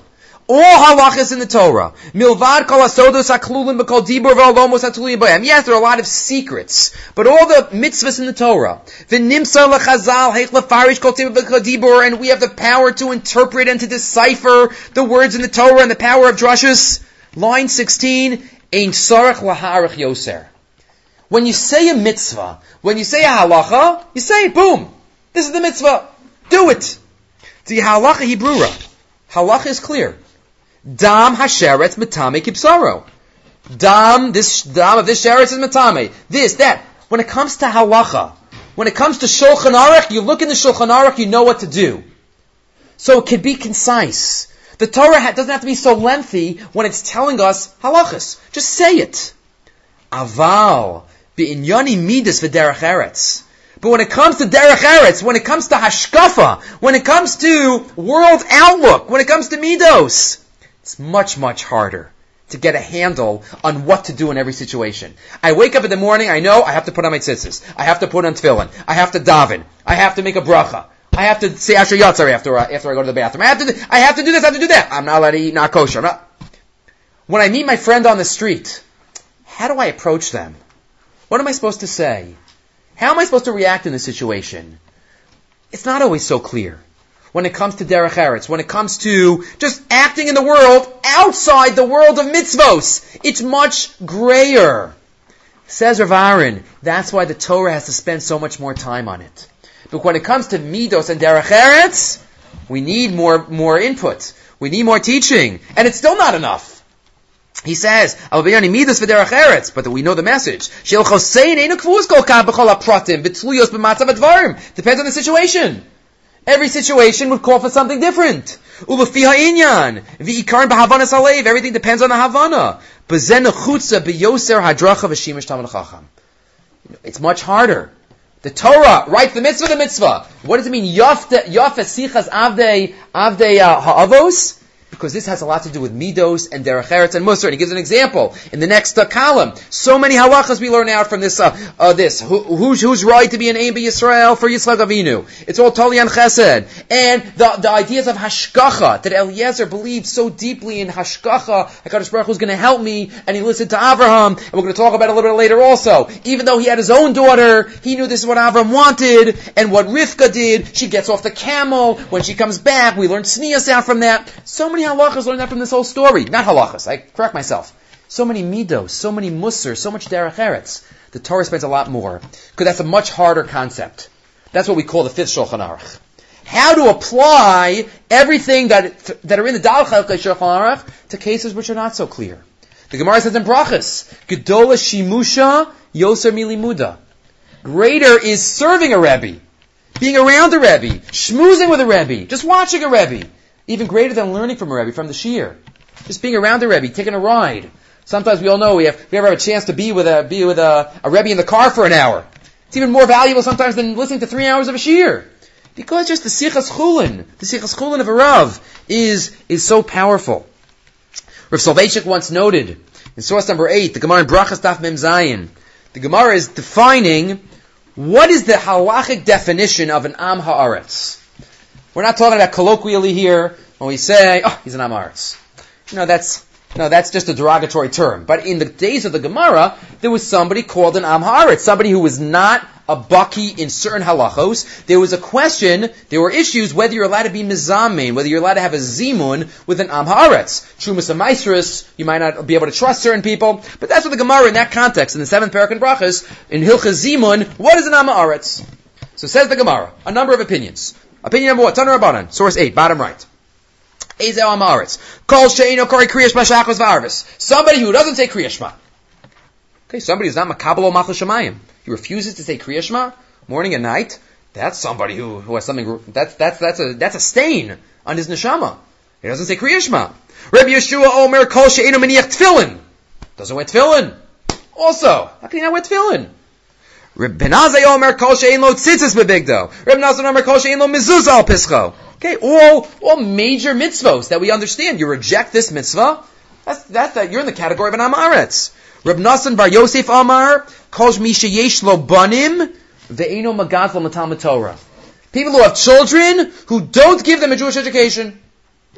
All halachas in the Torah. Milvad kol asodos haklulim b'kol dibur v'alomos hatuliyim b'hem. Yes, there are a lot of secrets, but all the mitzvahs in the Torah. V'nimsa l'chazal heich lefarish kol dibur, and we have the power to interpret and to decipher the words in the Torah and the power of drushes. Line 16, ein sarach laharach yoser. When you say a mitzvah, when you say a halacha, you say boom. This is the mitzvah. Do it. The halacha Hebrura. Halacha is clear. Dam hasheret matame kipsaro. Dam, this, dam of this sheret is matame. This, that. When it comes to halacha, when it comes to Shulchan Aruch, you look in the Shulchan Aruch, you know what to do. So it can be concise. The Torah doesn't have to be so lengthy when it's telling us halachas. Just say it. Aval, bi'inyani midas v'derech eretz. But when it comes to derech eretz, when it comes to hashkafa, when it comes to world outlook, when it comes to midos, it's much, much harder to get a handle on what to do in every situation. I wake up in the morning, I know I have to put on my tzitzis. I have to put on tefillin. I have to daven. I have to make a bracha. I have to say Asher Yatzar after, uh, after I go to the bathroom. I have to, do, I have to do this, I have to do that. I'm not allowed to eat not kosher. Not... When I meet my friend on the street, how do I approach them? What am I supposed to say? How am I supposed to react in this situation? It's not always so clear when it comes to derech eretz, when it comes to just acting in the world outside the world of mitzvos. It's much grayer. Says Rav Aaron, that's why the Torah has to spend so much more time on it. But when it comes to midos and derech eretz, we need more, more input. We need more teaching. And it's still not enough. He says, but we know the message. Depends on the situation. Every situation would call for something different. Everything depends on the Havana. It's much harder. The Torah writes the mitzvah, the mitzvah. What does it mean? Yaf sichas avdei avdei uh, ha'avos because this has a lot to do with midos and derech eretz and musar. And he gives an example in the next uh, column. So many halachas we learn out from this. Uh, uh, this Who, who's who's right to be an aim Yisrael for Yitzchak Avinu? It's all Talian Chesed and the the ideas of hashgacha that Eliezer believed so deeply in hashgacha. Hakadosh Baruch was going to help me, and he listened to Avraham, and we're going to talk about it a little bit later also. Even though he had his own daughter, he knew this is what Avraham wanted, and what Rivka did. She gets off the camel when she comes back. We learn tznius out from that. So many halachas learned that from this whole story. Not halachas. I correct myself. So many midos, so many musar, so much derech eretz. The Torah spends a lot more because that's a much harder concept. That's what we call the fifth Shulchan Aruch. How to apply everything that that are in the Dal Shulchan Aruch to cases which are not so clear. The Gemara says in Brachas, Gedola Shimusha Yoser Milimuda. Greater is serving a Rebbe, being around a Rebbe, schmoozing with a Rebbe, just watching a Rebbe. Even greater than learning from a Rebbe, from the Shiur. Just being around the Rebbe, taking a ride. Sometimes we all know we have, we ever have a chance to be with a, be with a, a Rebbe in the car for an hour. It's even more valuable sometimes than listening to three hours of a Shiur. Because just the Sichas Chulin, the Sichas Chulin of a Rav, is, is so powerful. Rav Soloveitchik once noted, in source number 8, the Gemara in Brachas Daf Mem Zayin, the Gemara is defining what is the halachic definition of an Am Haaretz. We're not talking about colloquially here when we say, oh, he's an Amaretz. You know, that's, no, that's just a derogatory term. But in the days of the Gemara, there was somebody called an Amharit, somebody who was not a baki in certain halachos. There was a question, there were issues whether you're allowed to be mizamin, whether you're allowed to have a zimun with an amharetz. Trumas and you might not be able to trust certain people, but that's what the Gemara in that context, in the seventh parak in Brachas, in Hilchas Zimun, what is an amharetz? So says the Gemara, a number of opinions. Opinion number one, Tanu Rabbanan, source 8, bottom right. Somebody who doesn't say Kriyashma. Okay, somebody who's not Makabalo Machal Shemayim. He refuses to say Kriyashma morning and night. That's somebody who, who has something, that's, that's, that's a, that's a stain on his neshama. He doesn't say Kriyashma. Rabbi Yehoshua Omer Kol She'enu Meniach Tefillin. Doesn't wear tefillin. Also, how can he not wear tefillin? Reb Ben Azzai Omer Kol Lo Tzitzis Bebigdo. Reb Nazar Omer Kol Lo Mezuzah Al Pischo. Okay, all, all major mitzvos that we understand. You reject this mitzvah, that's, that's that, you're in the category of an Amaretz. Reb Bar Yosef Amar, Misha Yesh Lo Banim, Ve'eno Magaz Lo Matal Torah. People who have children who don't give them a Jewish education.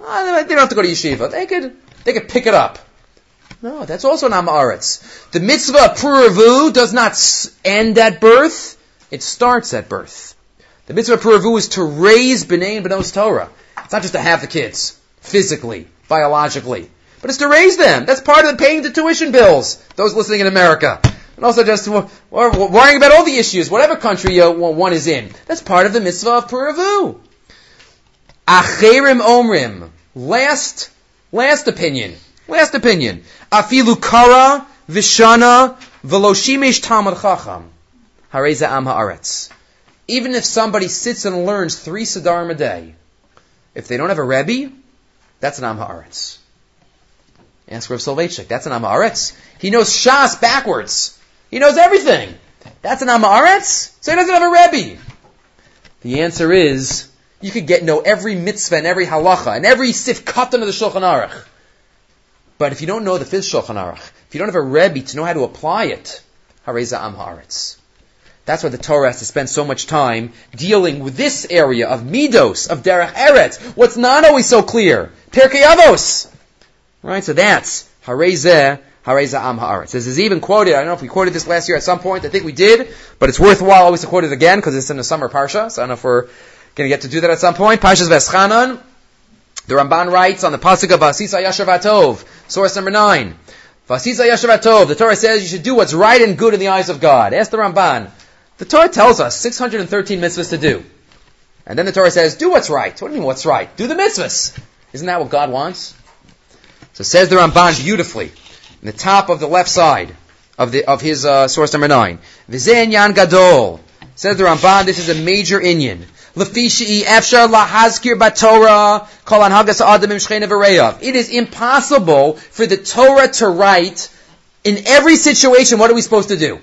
Ah, they don't have to go to yeshiva. They could, they could pick it up. No, that's also an Amaretz. The mitzvah Puravu does not end at birth. It starts at birth. The mitzvah Puravu is to raise B'nai and B'nos Torah. It's not just to have the kids, physically, biologically. But it's to raise them. That's part of the paying the tuition bills. Those listening in America. And also just worrying about all the issues, whatever country one is in. That's part of the mitzvah of Puravu. Acherim Omrim. Last, last opinion. Last opinion. Afilu kara vishana veloshimish tamad chacham. Hareza am haaretz. Even if somebody sits and learns three sadarim a day, if they don't have a rebbe, that's an am haaretz. Ask Rav Soloveitchik. That's an am haaretz. He knows shas backwards. He knows everything. That's an am haaretz. So he doesn't have a rebbe. The answer is you could get know every mitzvah and every halacha and every sif katan of the Shulchan Aruch. But if you don't know the fifth Shulchan Aruch, if you don't have a Rebbe to know how to apply it, Hareza Am Haaretz. That's why the Torah has to spend so much time dealing with this area of midos, of derech eretz. What's not always so clear? Pirkei Avos. Right, so that's Hareza Hareza Am Haaretz. This is even quoted, I don't know if we quoted this last year at some point, I think we did, but it's worthwhile always to quote it again because it's in the summer parsha, so I don't know if we're going to get to do that at some point. Parshas Veschanan, the Ramban writes on the pasuk of Vasisa Yashavatov, source number nine. Vasisa Yashavatov, the Torah says you should do what's right and good in the eyes of God. Ask the Ramban. The Torah tells us 613 mitzvahs to do. And then the Torah says, do what's right. What do you mean what's right? Do the mitzvahs. Isn't that what God wants? So says the Ramban beautifully, in the top of the left side of the of his uh, source number nine. Vizen Yan Gadol. Says the Ramban, this is a major inyan. It is impossible for the Torah to write in every situation. What are we supposed to do?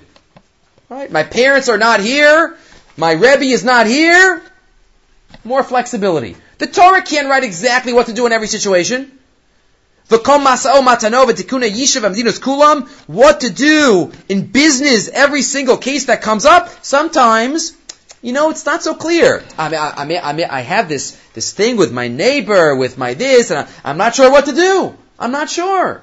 Right? My parents are not here. My Rebbe is not here. More flexibility. The Torah can't write exactly what to do in every situation. What to do in business, every single case that comes up. Sometimes you know, it's not so clear. I mean, I, I, mean, I, mean, I have this, this thing with my neighbor, with my this, and I, am not sure what to do. I'm not sure.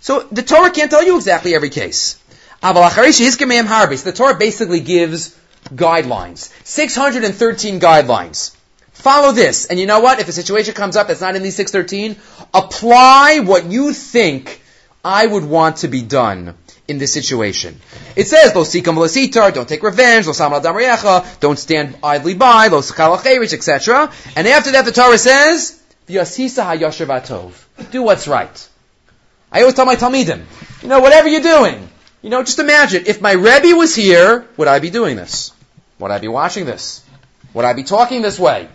So the Torah can't tell you exactly every case. The Torah basically gives guidelines. 613 guidelines. Follow this. And you know what? If a situation comes up that's not in these 613, apply what you think I would want to be done in this situation. It says, Lo sikam sitar, don't take revenge, lo samal don't stand idly by, lo sakal etc. And after that the Torah says, V'yasisa hayasher atov. Do what's right. I always tell my Talmidim, you know, whatever you're doing, you know, just imagine, if my Rebbe was here, would I be doing this? Would I be watching this? Would I be talking this way?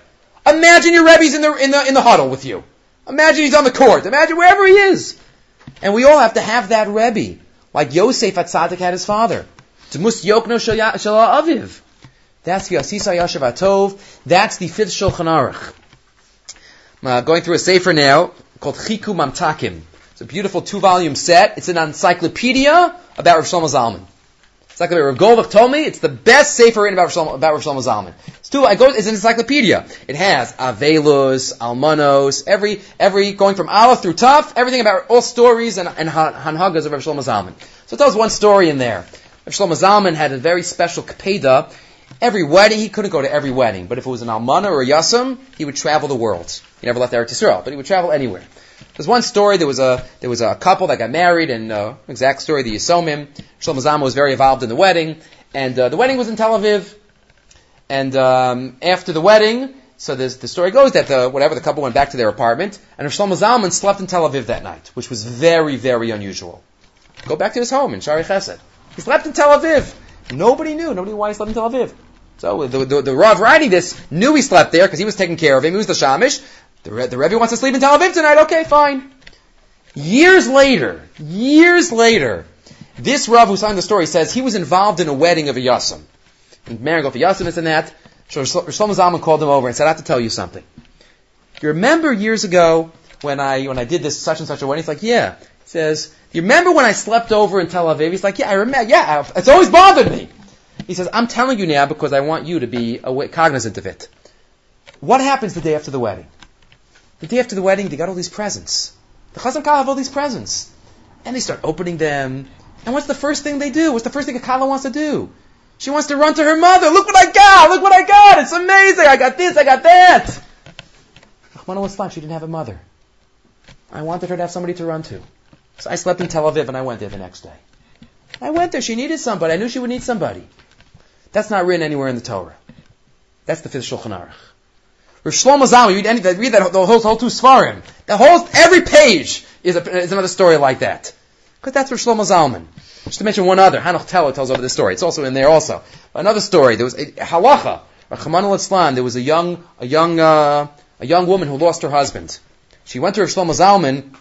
Imagine your Rebbe's in the, in the, in the huddle with you. Imagine he's on the court. Imagine wherever he is. And we all have to have that Rebbe. Like Yosef at Atzadik had his father. That's the Asisa Yashav Atov. That's the fifth Shulchan Aruch. Uh, going through a sefer now called Chiku Mamtakim. It's a beautiful two-volume set. It's an encyclopedia about Rav Shlomo Zalman. Like Rav Golvach told me it's the best sefer written about Rav about Rav Shlomo Zalman. It's two. I go. It's an encyclopedia. It has Avelus, Almanos, every every going from Aleph through Taf, everything about all stories and and Hanhagas of Rav Shlomo Zalman. So it tells one story in there. Rav Shlomo Zalman had a very special kapeda. Every wedding, he couldn't go to every wedding, but if it was an Almana or a Yasam, he would travel the world. He never left Eretz Yisrael, but he would travel anywhere. There's one story. There was a there was a couple that got married, and uh, exact story the Yisomim. Shlomo Zalman was very involved in the wedding, and uh, the wedding was in Tel Aviv. And um, after the wedding, so the story goes that the whatever the couple went back to their apartment, and Shlomo Zalman slept in Tel Aviv that night, which was very very unusual. Go back to his home in Shari Chesed. He slept in Tel Aviv. Nobody knew. Nobody knew why he slept in Tel Aviv. So the, the, the Rav writing this knew he slept there because he was taking care of him. He was the Shamish. The, Re- the Rebbe wants to sleep in Tel Aviv tonight. Okay, fine. Years later, years later, this Rav who's telling the story says he was involved in a wedding of a Yassim. And marrying off a Yassim, this and that. So Shlomo Zalman called him over and said, I have to tell you something. You remember years ago when I, when I did this such and such a wedding? He's like, yeah. He says, you remember when I slept over in Tel Aviv? He's like, yeah, I remember. Yeah, it's always bothered me. He says, I'm telling you now because I want you to be cognizant of it. What happens the day after the wedding? The day after the wedding, they got all these presents. The Chassan Kala have all these presents. And they start opening them. And what's the first thing they do? What's the first thing a Kala wants to do? She wants to run to her mother. Look what I got! Look what I got! It's amazing! I got this, I got that! Rahman was fine. She didn't have a mother. I wanted her to have somebody to run to. So I slept in Tel Aviv and I went there the next day. I went there. She needed somebody. I knew she would need somebody. That's not written anywhere in the Torah. That's the fifth Shulchan Aruch. Rav Shlomo Zalman, read, any, read that the whole, whole two Svarim. The whole, every page is, a, is another story like that. Because that's Rav Shlomo Zalman. Just to mention one other, Hanoch Teller tells over the story. It's also in there also. Another story, there was a halacha, Rahman al there was a young, a young, uh, a young woman who lost her husband. She went to Rav Shlomo Zalman,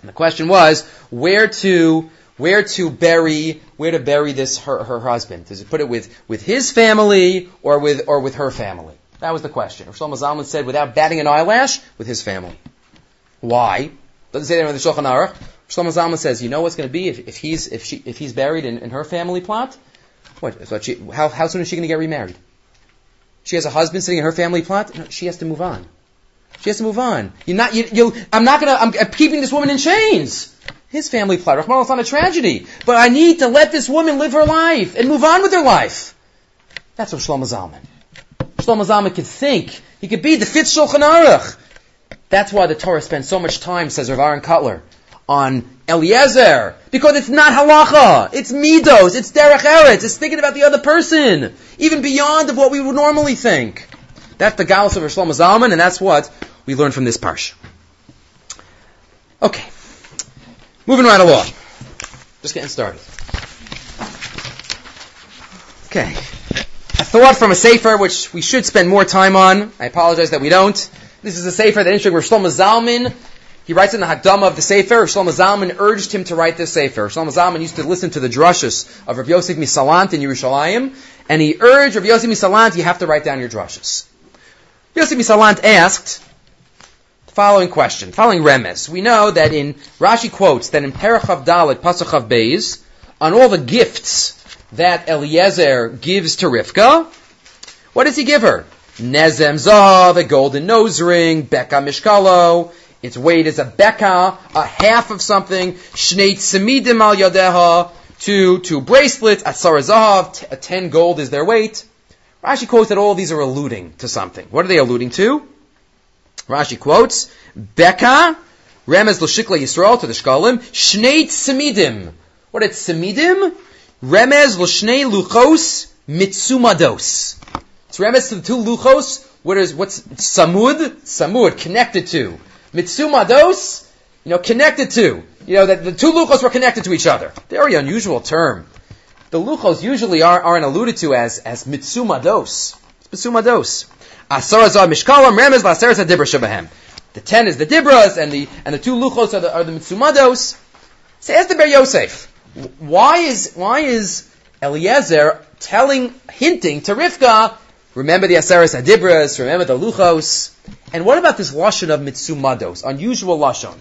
and the question was, where to, where to bury, where to bury this, her, her husband? Does it put it with, with his family, or with, or with her family? That was the question. Shlomo Zalman said, without batting an eyelash, with his family. Why? Doesn't say that in the Shulchan Aruch. Shlomo Zalman says, you know what's going to be if, if he's if she if he's buried in, in her family plot? What? So she, how how soon is she going to get remarried? She has a husband sitting in her family plot. No, she has to move on. She has to move on. You're not. You, you I'm not going to. I'm, I'm keeping this woman in chains. His family plot. Rahman, it's not a tragedy, but I need to let this woman live her life and move on with her life. That's what Shlomo Zalman. Shlomo Zalman could think. He could be the fifth Shulchan Aruch. That's why the Torah spends so much time, says Rav Aaron Kotler, on Eliezer. Because it's not halacha. It's midos. It's derech eretz. It's thinking about the other person. Even beyond of what we would normally think. That's the gadlus of Shlomo Zalman, and that's what we learn from this parsha. Okay. Moving right along. Just getting started. Okay a thought from a sefer which we should spend more time on. I apologize that we don't. This is a sefer that interesting. Shlomo Zalman, he writes in the Hakdama of the sefer. Shlomo Zalman urged him to write this sefer. Shlomo Zalman used to listen to the drushes of Rav Yosef Misalant in Yerushalayim, and he urged Rav Yosef Misalant, you have to write down your drushes. Yosef Misalant asked the following question, following remes. We know that in Rashi quotes that in Parachav Dalit Pasachav Beis, on all the gifts that Eliezer gives to Rivka, what does he give her? Nezem Zav, a golden nose ring, Beka Mishkalo, its weight is a Beka, a half of something, Shneit Semidim al Yadeha, two, two bracelets, Asara Zahav, a ten gold is their weight. Rashi quotes that all these are alluding to something. What are they alluding to? Rashi quotes, Beka, Remez L'Shikla Yisrael to the Shkalim, Shneit Semidim. What is Semidim? Remez l'shnei luchos mitsumados. It's remez to the two luchos. What is what's samud? Samud connected to mitsumados. You know, connected to. You know that the two luchos were connected to each other. Very unusual term. The luchos usually are, aren't alluded to as as mitsumados. It's mitsumados. Asarazah mishkalam remez la'aseres adibra shabahem. The ten is the dibras, and the and the two luchos are the, are the. Says the Ber Yosef why is why is Eliezer telling, hinting to Rivka, remember the Aseres Adibras, remember the Luchos, and what about this lashon of mitsumados, unusual lashon,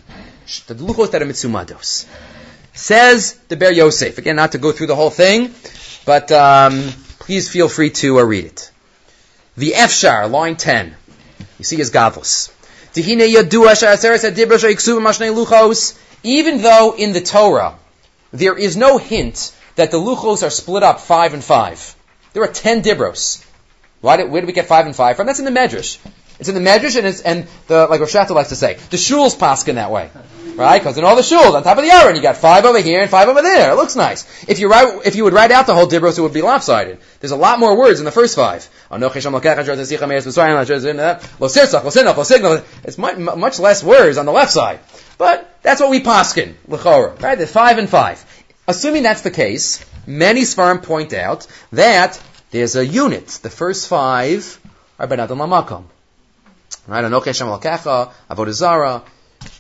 the Luchos that are mitsumados? Says the Ber Yosef. Again, not to go through the whole thing, but um, please feel free to uh, read it. The Efshar, line 10. You see his gadlus. Even though in the Torah there is no hint that the luchos are split up five and five. There are ten dibros. Why did, where did we get five and five from? That's in the Medrash. It's in the Medrash, and and the like Rosh likes to say, the shuls paskin that way, right? Because in all the shuls on top of the Aaron, you got five over here and five over there. It looks nice. If you write, if you would write out the whole dibros, it would be lopsided. There's a lot more words in the first five. It's much less words on the left side. But that's what we paskin, l'chora, right? The five and five. Assuming that's the case, many Svarim point out that there's a unit. The first five are benadam lamakom. Right? Anoke Hashem Alakecha, Avodah Zarah,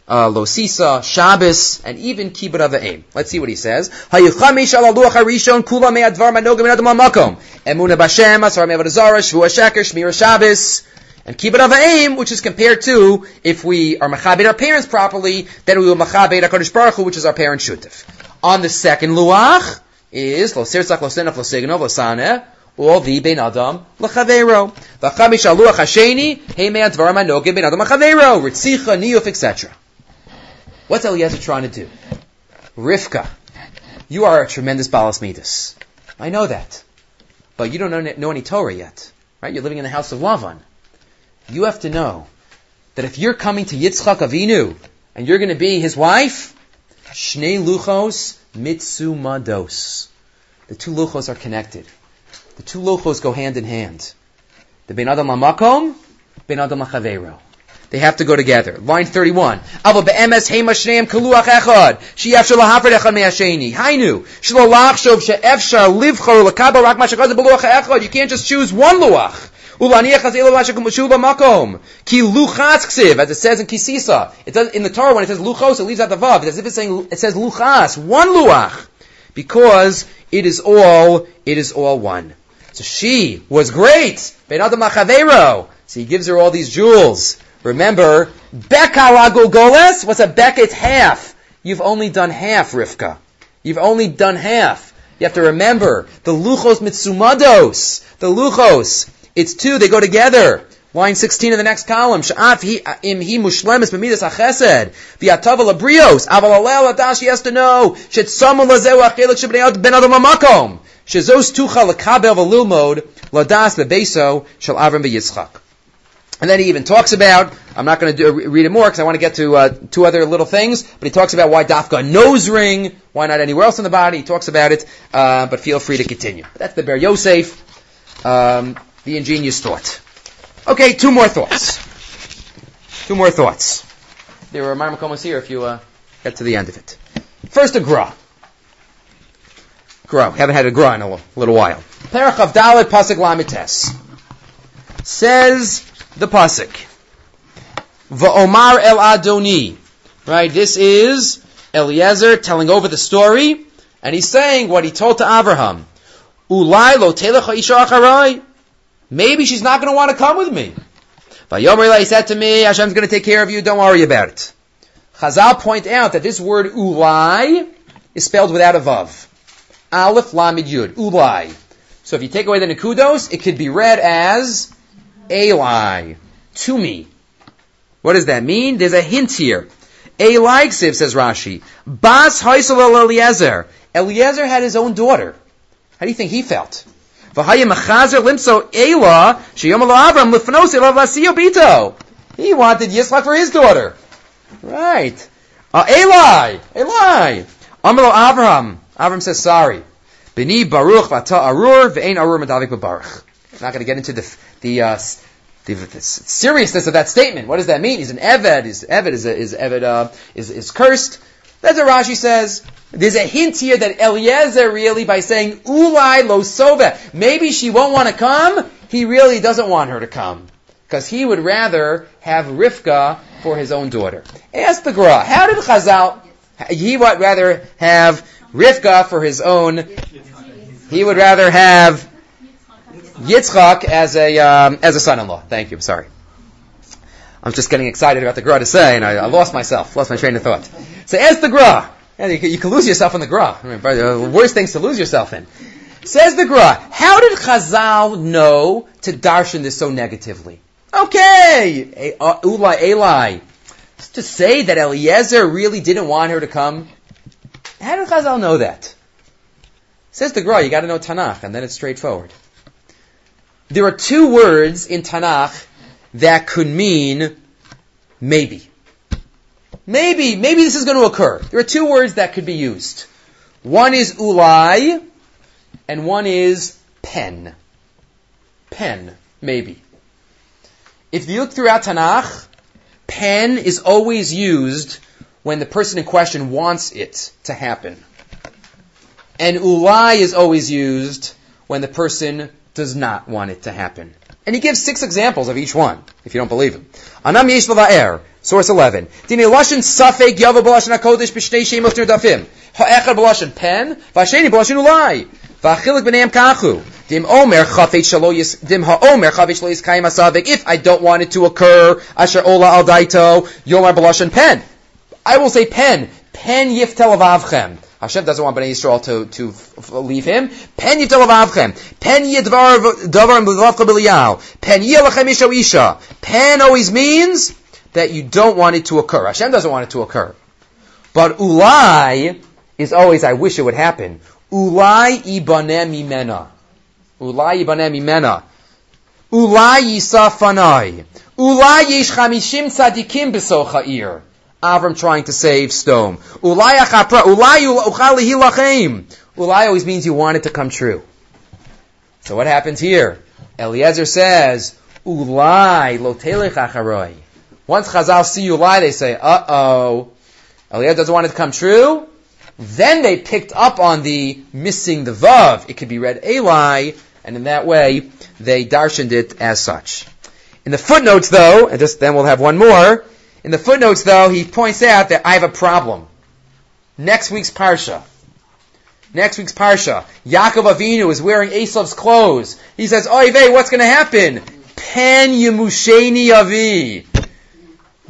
uh, Losisa, Shabbos, and even Kibbut Ava'im. Let's see what he says. Hayuchamish ala luach harishon kula me'advar manogim min adam makom. Emuna b'Hashem, asar me'avodah zarah, shvua sheker, shmira Shabbos. And Kibbut Ava'im, which is compared to, if we are machabed our parents properly, then we will machabed HaKadosh Baruch Hu, which is our parent shutif. On the second luach is, lo sirzach, lo sinach, lo signov, lo or the ben adam lechavero. V'chamish aluach hasheni hey me'at dvarim anogim ben adam lechavero. Ritzicha, niyuf, etc. What's Eliezer trying to do? Rivka, you are a tremendous balas midas. I know that, but you don't know, know any Torah yet, right? You're living in the house of Lavan. You have to know that if you're coming to Yitzchak Avinu and you're going to be his wife, Shnei Luchos Mitsumados. The two luchos are connected. The two luchos go hand in hand. The Ben Adam Lamakom, Ben Adam Lachaveiro. They have to go together. Line 31. Ava be'emes heima shneim kaluach. Hainu. You can't just choose one luach. Ki luchatz ksiv, as it says in Kisisa. It does, in the Torah, when it says luchos, it leaves out the vav. It's as if it's saying, it says luchas, one luach. Because it is all, it is all one. So she was great. So he gives her all these jewels. Remember, Beka Goles, what's a Beka? It's half. You've only done half, Rivka. You've only done half. You have to remember, the Luchos Mitsumados, the Luchos, it's two, they go together. Line 16 in the next column. Sha'af im hi mushlemis b'midas ha'chesed. V'yatav labrios. Aval alel adash, he has to know. Shet samu lazeu achelik shebnei ben adam amakom. Shezos tucha lakabel v'lilmod ladas bebeso shel Avram v'yitzchak. And then he even talks about, I'm not going to read it more because I want to get to uh, two other little things, but he talks about why Dafka nose ring, why not anywhere else in the body. He talks about it, uh, but feel free to continue. That's the Ber Yosef, um, the ingenious thought. Okay, two more thoughts. Two more thoughts. There are Marmakomos here if you uh, get to the end of it. First, a gra. Gra. Haven't had a gra in a little while. Perach of Dalit Pasuk Lamites. Says the pasuk. Va'omar el Adoni. Right, this is Eliezer telling over the story, and he's saying what he told to Abraham. Ulai lo acharai. Maybe she's not going to want to come with me. Vayomer he said to me, Hashem's going to take care of you, don't worry about it. Chazal point out that this word ulai is spelled without a vav. Aleph lamid yud, ulai. So if you take away the nekudos, it could be read as Eli, to me. What does that mean? There's a hint here. Eli Ksiv, says Rashi. Bas Haisel Eliezer. Eliezer had his own daughter. How do you think he felt? He wanted Yitzchak for his daughter. Right. Uh, Eli, Eli. Amalo Abraham. Abraham says sorry. Bini Baruch vata arur ve'ein arur medavik baruch. I'm not going to get into the the, uh, the, the, seriousness of that statement. What does that mean? He's an Eved. His Eved is, a, is Eved uh, is, is cursed. That's what Rashi says. There's a hint here that Eliezer really, by saying Ulai lo sove, maybe she won't want to come. He really doesn't want her to come because he would rather have Rivka for his own daughter. Ask the Gra, how did Chazal? He would rather have Rivka for his own. He would rather have Yitzchak as a um, as a son-in-law. Thank you. I'm sorry. I'm just getting excited about the Gra to say, and I, I lost myself, lost my train of thought. So as the Gra, yeah, you, can, you, can lose yourself in the Gra. I mean, the worst things to lose yourself in. Says the Gra, how did Chazal know to darshan this so negatively? Okay, uh, Ulai Eli, to say that Eliezer really didn't want her to come. How did Chazal know that? Says the Gra, you got to know Tanakh, and then it's straightforward. There are two words in Tanakh that could mean maybe. Maybe, maybe this is going to occur. There are two words that could be used. One is ulai, and one is pen. Pen, maybe. If you look throughout Tanakh, pen is always used when the person in question wants it to happen. And ulai is always used when the person does not want it to happen. And he gives six examples of each one, if you don't believe him. Anam yesh er, source 11. Dine lashon safek yava b'lashon HaKodesh b'shnei shemos dafim. Ha'echad b'lashon pen, v'asheni b'lashon ulai. V'achilik b'neim kachu. Dim omer chafet shalo yis, dim ha'omer chafet shalo yiskayim asavik. If I don't want it to occur, asher ola al daito, yomar b'lashon pen. I will say pen. Pen yiftel avavchem. Hashem doesn't want Bnei Yisrael to, to leave him. Pen yitel avavchem. Pen yidvar davar m'vavcha b'liyal. Pen yilachem isha isha. Pen always means that you don't want it to occur. Hashem doesn't want it to occur. But ulai is always, I wish it would happen. Ulai ibaneh mimena. Ulai ibaneh mimena. Ulai yisafanai. Ulai yish chamishim tzadikim b'socha Avram trying to save Stone. Ulai always means you want it to come true. So what happens here? Eliezer says, ulai lotelech. Once Chazal see ulai, they say, uh-oh. Eliezer doesn't want it to come true. Then they picked up on the missing the vav. It could be read Eli, and in that way, they darshaned it as such. In the footnotes, though, and just then we'll have one more, in the footnotes, though, he points out that I have a problem. Next week's Parsha. Next week's Parsha. Yaakov Avinu is wearing Esav's clothes. He says, Oy vey, what's going to happen? Pen Yemusheni Avi.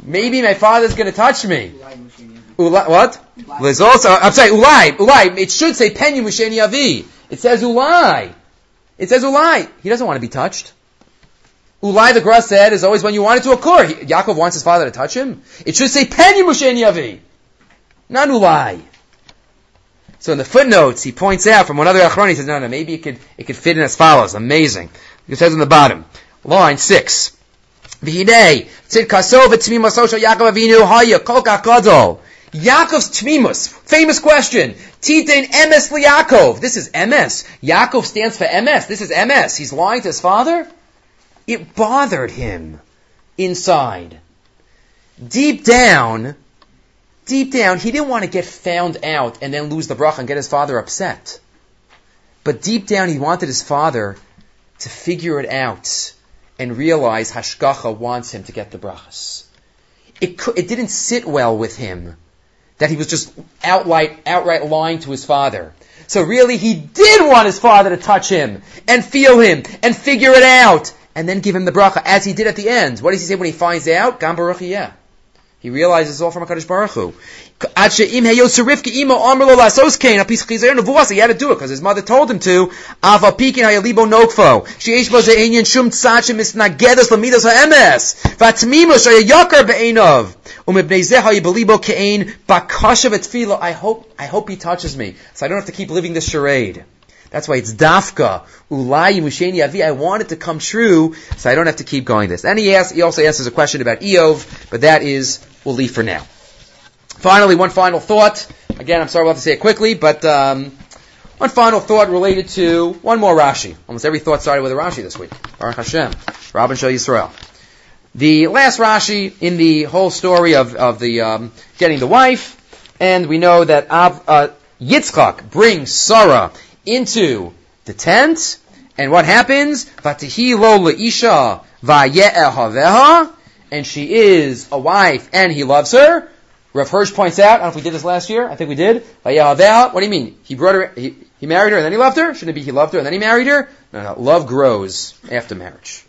Maybe my father's going to touch me. Ulai, what? There's also, uh, I'm sorry, Ulai, Ulai. It should say Pen Yemusheni Avi. It says Ulai. It says Ulai. He doesn't want to be touched. Ulai, the Gra said, is always when you want it to occur. He, Yaakov wants his father to touch him. It should say Pen Yemusheni Avi. Not Ulai. So in the footnotes, he points out from another other Achron, he says, no, no, maybe it could, it could fit in as follows. Amazing. It says on the bottom, line six. V'hinei, tzid kasov v'tzmimus osha Yaakov Avinu haya kol gadol. Yaakov's tmimus. Famous question. Titain emes Yaakov. This is emes. Yaakov stands for emes. This is emes. He's lying to his father? It bothered him inside. Deep down, deep down, he didn't want to get found out and then lose the bracha and get his father upset. But deep down, he wanted his father to figure it out and realize Hashgacha wants him to get the brachas. It, it didn't sit well with him that he was just outright, outright lying to his father. So really, he did want his father to touch him and feel him and figure it out and then give him the bracha as he did at the end. What does he say when he finds out? Gam baruch. He realizes it's all from HaKadosh Baruch Hu. He had to do it because his mother told him to. I hope, I hope he touches me. So I don't have to keep living this charade. That's why it's dafka ulai musheni avi. I want it to come true, so I don't have to keep going this. And he asks, he also answers a question about Eov, but that is we'll leave for now. Finally, one final thought. Again, I'm sorry we'll have to say it quickly, but um, one final thought related to one more Rashi. Almost every thought started with a Rashi this week. Baruch Hashem, Rabban Shal Yisrael. The last Rashi in the whole story of of the um, getting the wife, and we know that Av, uh, Yitzchak brings Sarah into the tent, and what happens? Vatihi lo leisha vaye'ehaveha, and she is a wife, and he loves her. Rav Hirsch points out, I don't know if we did this last year, I think we did, vaye'ehaveha, what do you mean? He brought her, he, he married her and then he loved her? Shouldn't it be he loved her and then he married her? No, no, love grows after marriage.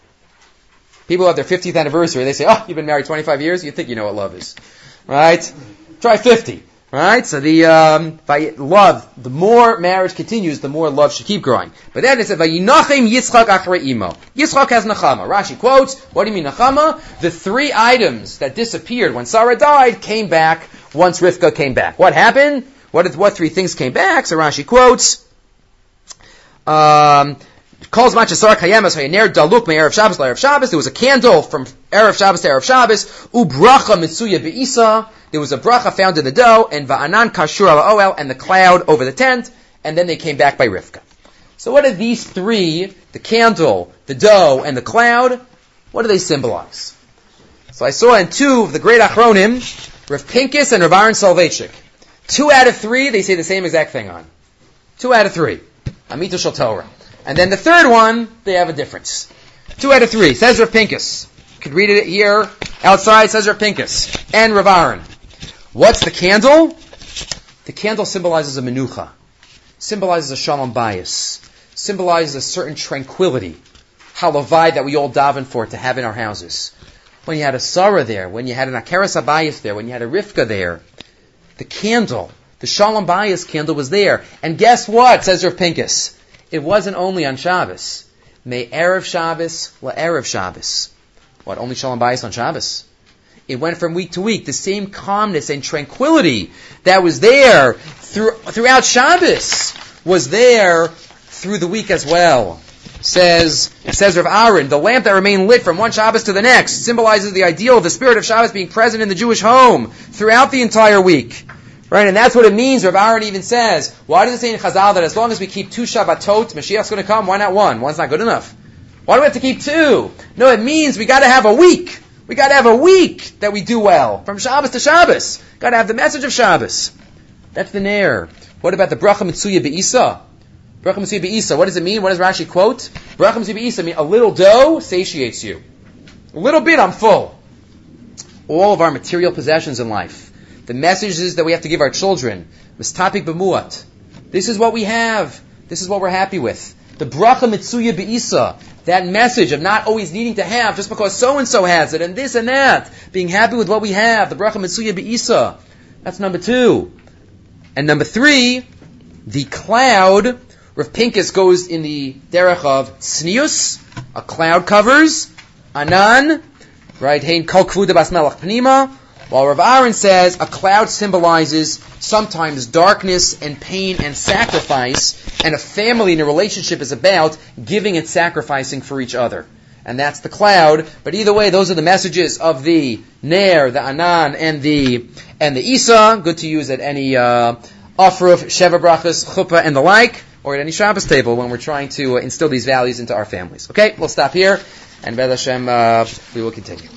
People have their 50th anniversary, they say, oh, you've been married 25 years? You think you know what love is. Right? Try 50. Right? So the um, love, the more marriage continues, the more love should keep growing. But then it says, "Vayinachem Yitzchak achrei imo." Yitzchak has nachama. Rashi quotes, "What do you mean nachama? The three items that disappeared when Sarah died came back once Rivka came back. What happened? What what three things came back?" So Rashi quotes. Um, calls machasar kayemas hayaner daluk me erev Shabbos erev Shabbos. There was a candle from erev Shabbos to erev Shabbos. Ubracha mitzuya beisa. There was a bracha found in the dough, and va'anan kashur oel, and the cloud over the tent, and then they came back by Rivka. So what are these three, the candle, the dough, and the cloud, what do they symbolize? So I saw in two of the great Achronim, Rav Pincus and Rav Aaron Soloveitchik. Two out of three, they say the same exact thing on. Two out of three. Amita Shal Torah. And then the third one, they have a difference. Two out of three. Says Rav Pinkus. You could read it here outside. Says Rav Pinkus and Rav Aaron. What's the candle? The candle symbolizes a menucha, symbolizes a shalom bayis, symbolizes a certain tranquility, halavai that we all daven for to have in our houses. When you had a Sarah there, when you had an Akeres Abayis there, when you had a Rivka there, the candle, the Shalom Bayis candle was there. And guess what, says Rav Pinkus? It wasn't only on Shabbos. May Erev Shabbos la Erev Shabbos. What, only Shalom Bayis on Shabbos? It went from week to week. The same calmness and tranquility that was there through, throughout Shabbos was there through the week as well. Says, says Rav Aaron, the lamp that remained lit from one Shabbos to the next symbolizes the ideal of the spirit of Shabbos being present in the Jewish home throughout the entire week. Right, and that's what it means. Rav Aaron even says, why does it say in Chazal that as long as we keep two Shabbatot, Mashiach's going to come? Why not one? One's not good enough. Why do we have to keep two? No, it means we got to have a week. We got to have a week that we do well from Shabbos to Shabbos. Got to have the message of Shabbos. That's the nair. What about the bracha mitzuya beisa? Bracha mitzuya beisa. What does it mean? What does Rashi quote? Bracha mitzuya beisa mean a little dough satiates you. A little bit, I'm full. All of our material possessions in life, the messages that we have to give our children, b'muat. This is what we have. This is what we're happy with. The bracha mitzuya beisa, that message of not always needing to have just because so and so has it and this and that, being happy with what we have. The bracha mitzuya beisa. That's number two. And number three, the cloud. Rav Pinkus goes in the derech of tznius, a cloud covers, anan, right? Hein kol kvuda bas melech pnima. While Rav Aaron says a cloud symbolizes sometimes darkness and pain and sacrifice, and a family and a relationship is about giving and sacrificing for each other. And that's the cloud. But either way, those are the messages of the Ner, the Anan, and the and the Isa. Good to use at any uh, Afruf, Sheva Brachas, Chuppah, and the like, or at any Shabbos table when we're trying to uh, instill these values into our families. Okay, we'll stop here, and Beth Hashem, uh, we will continue.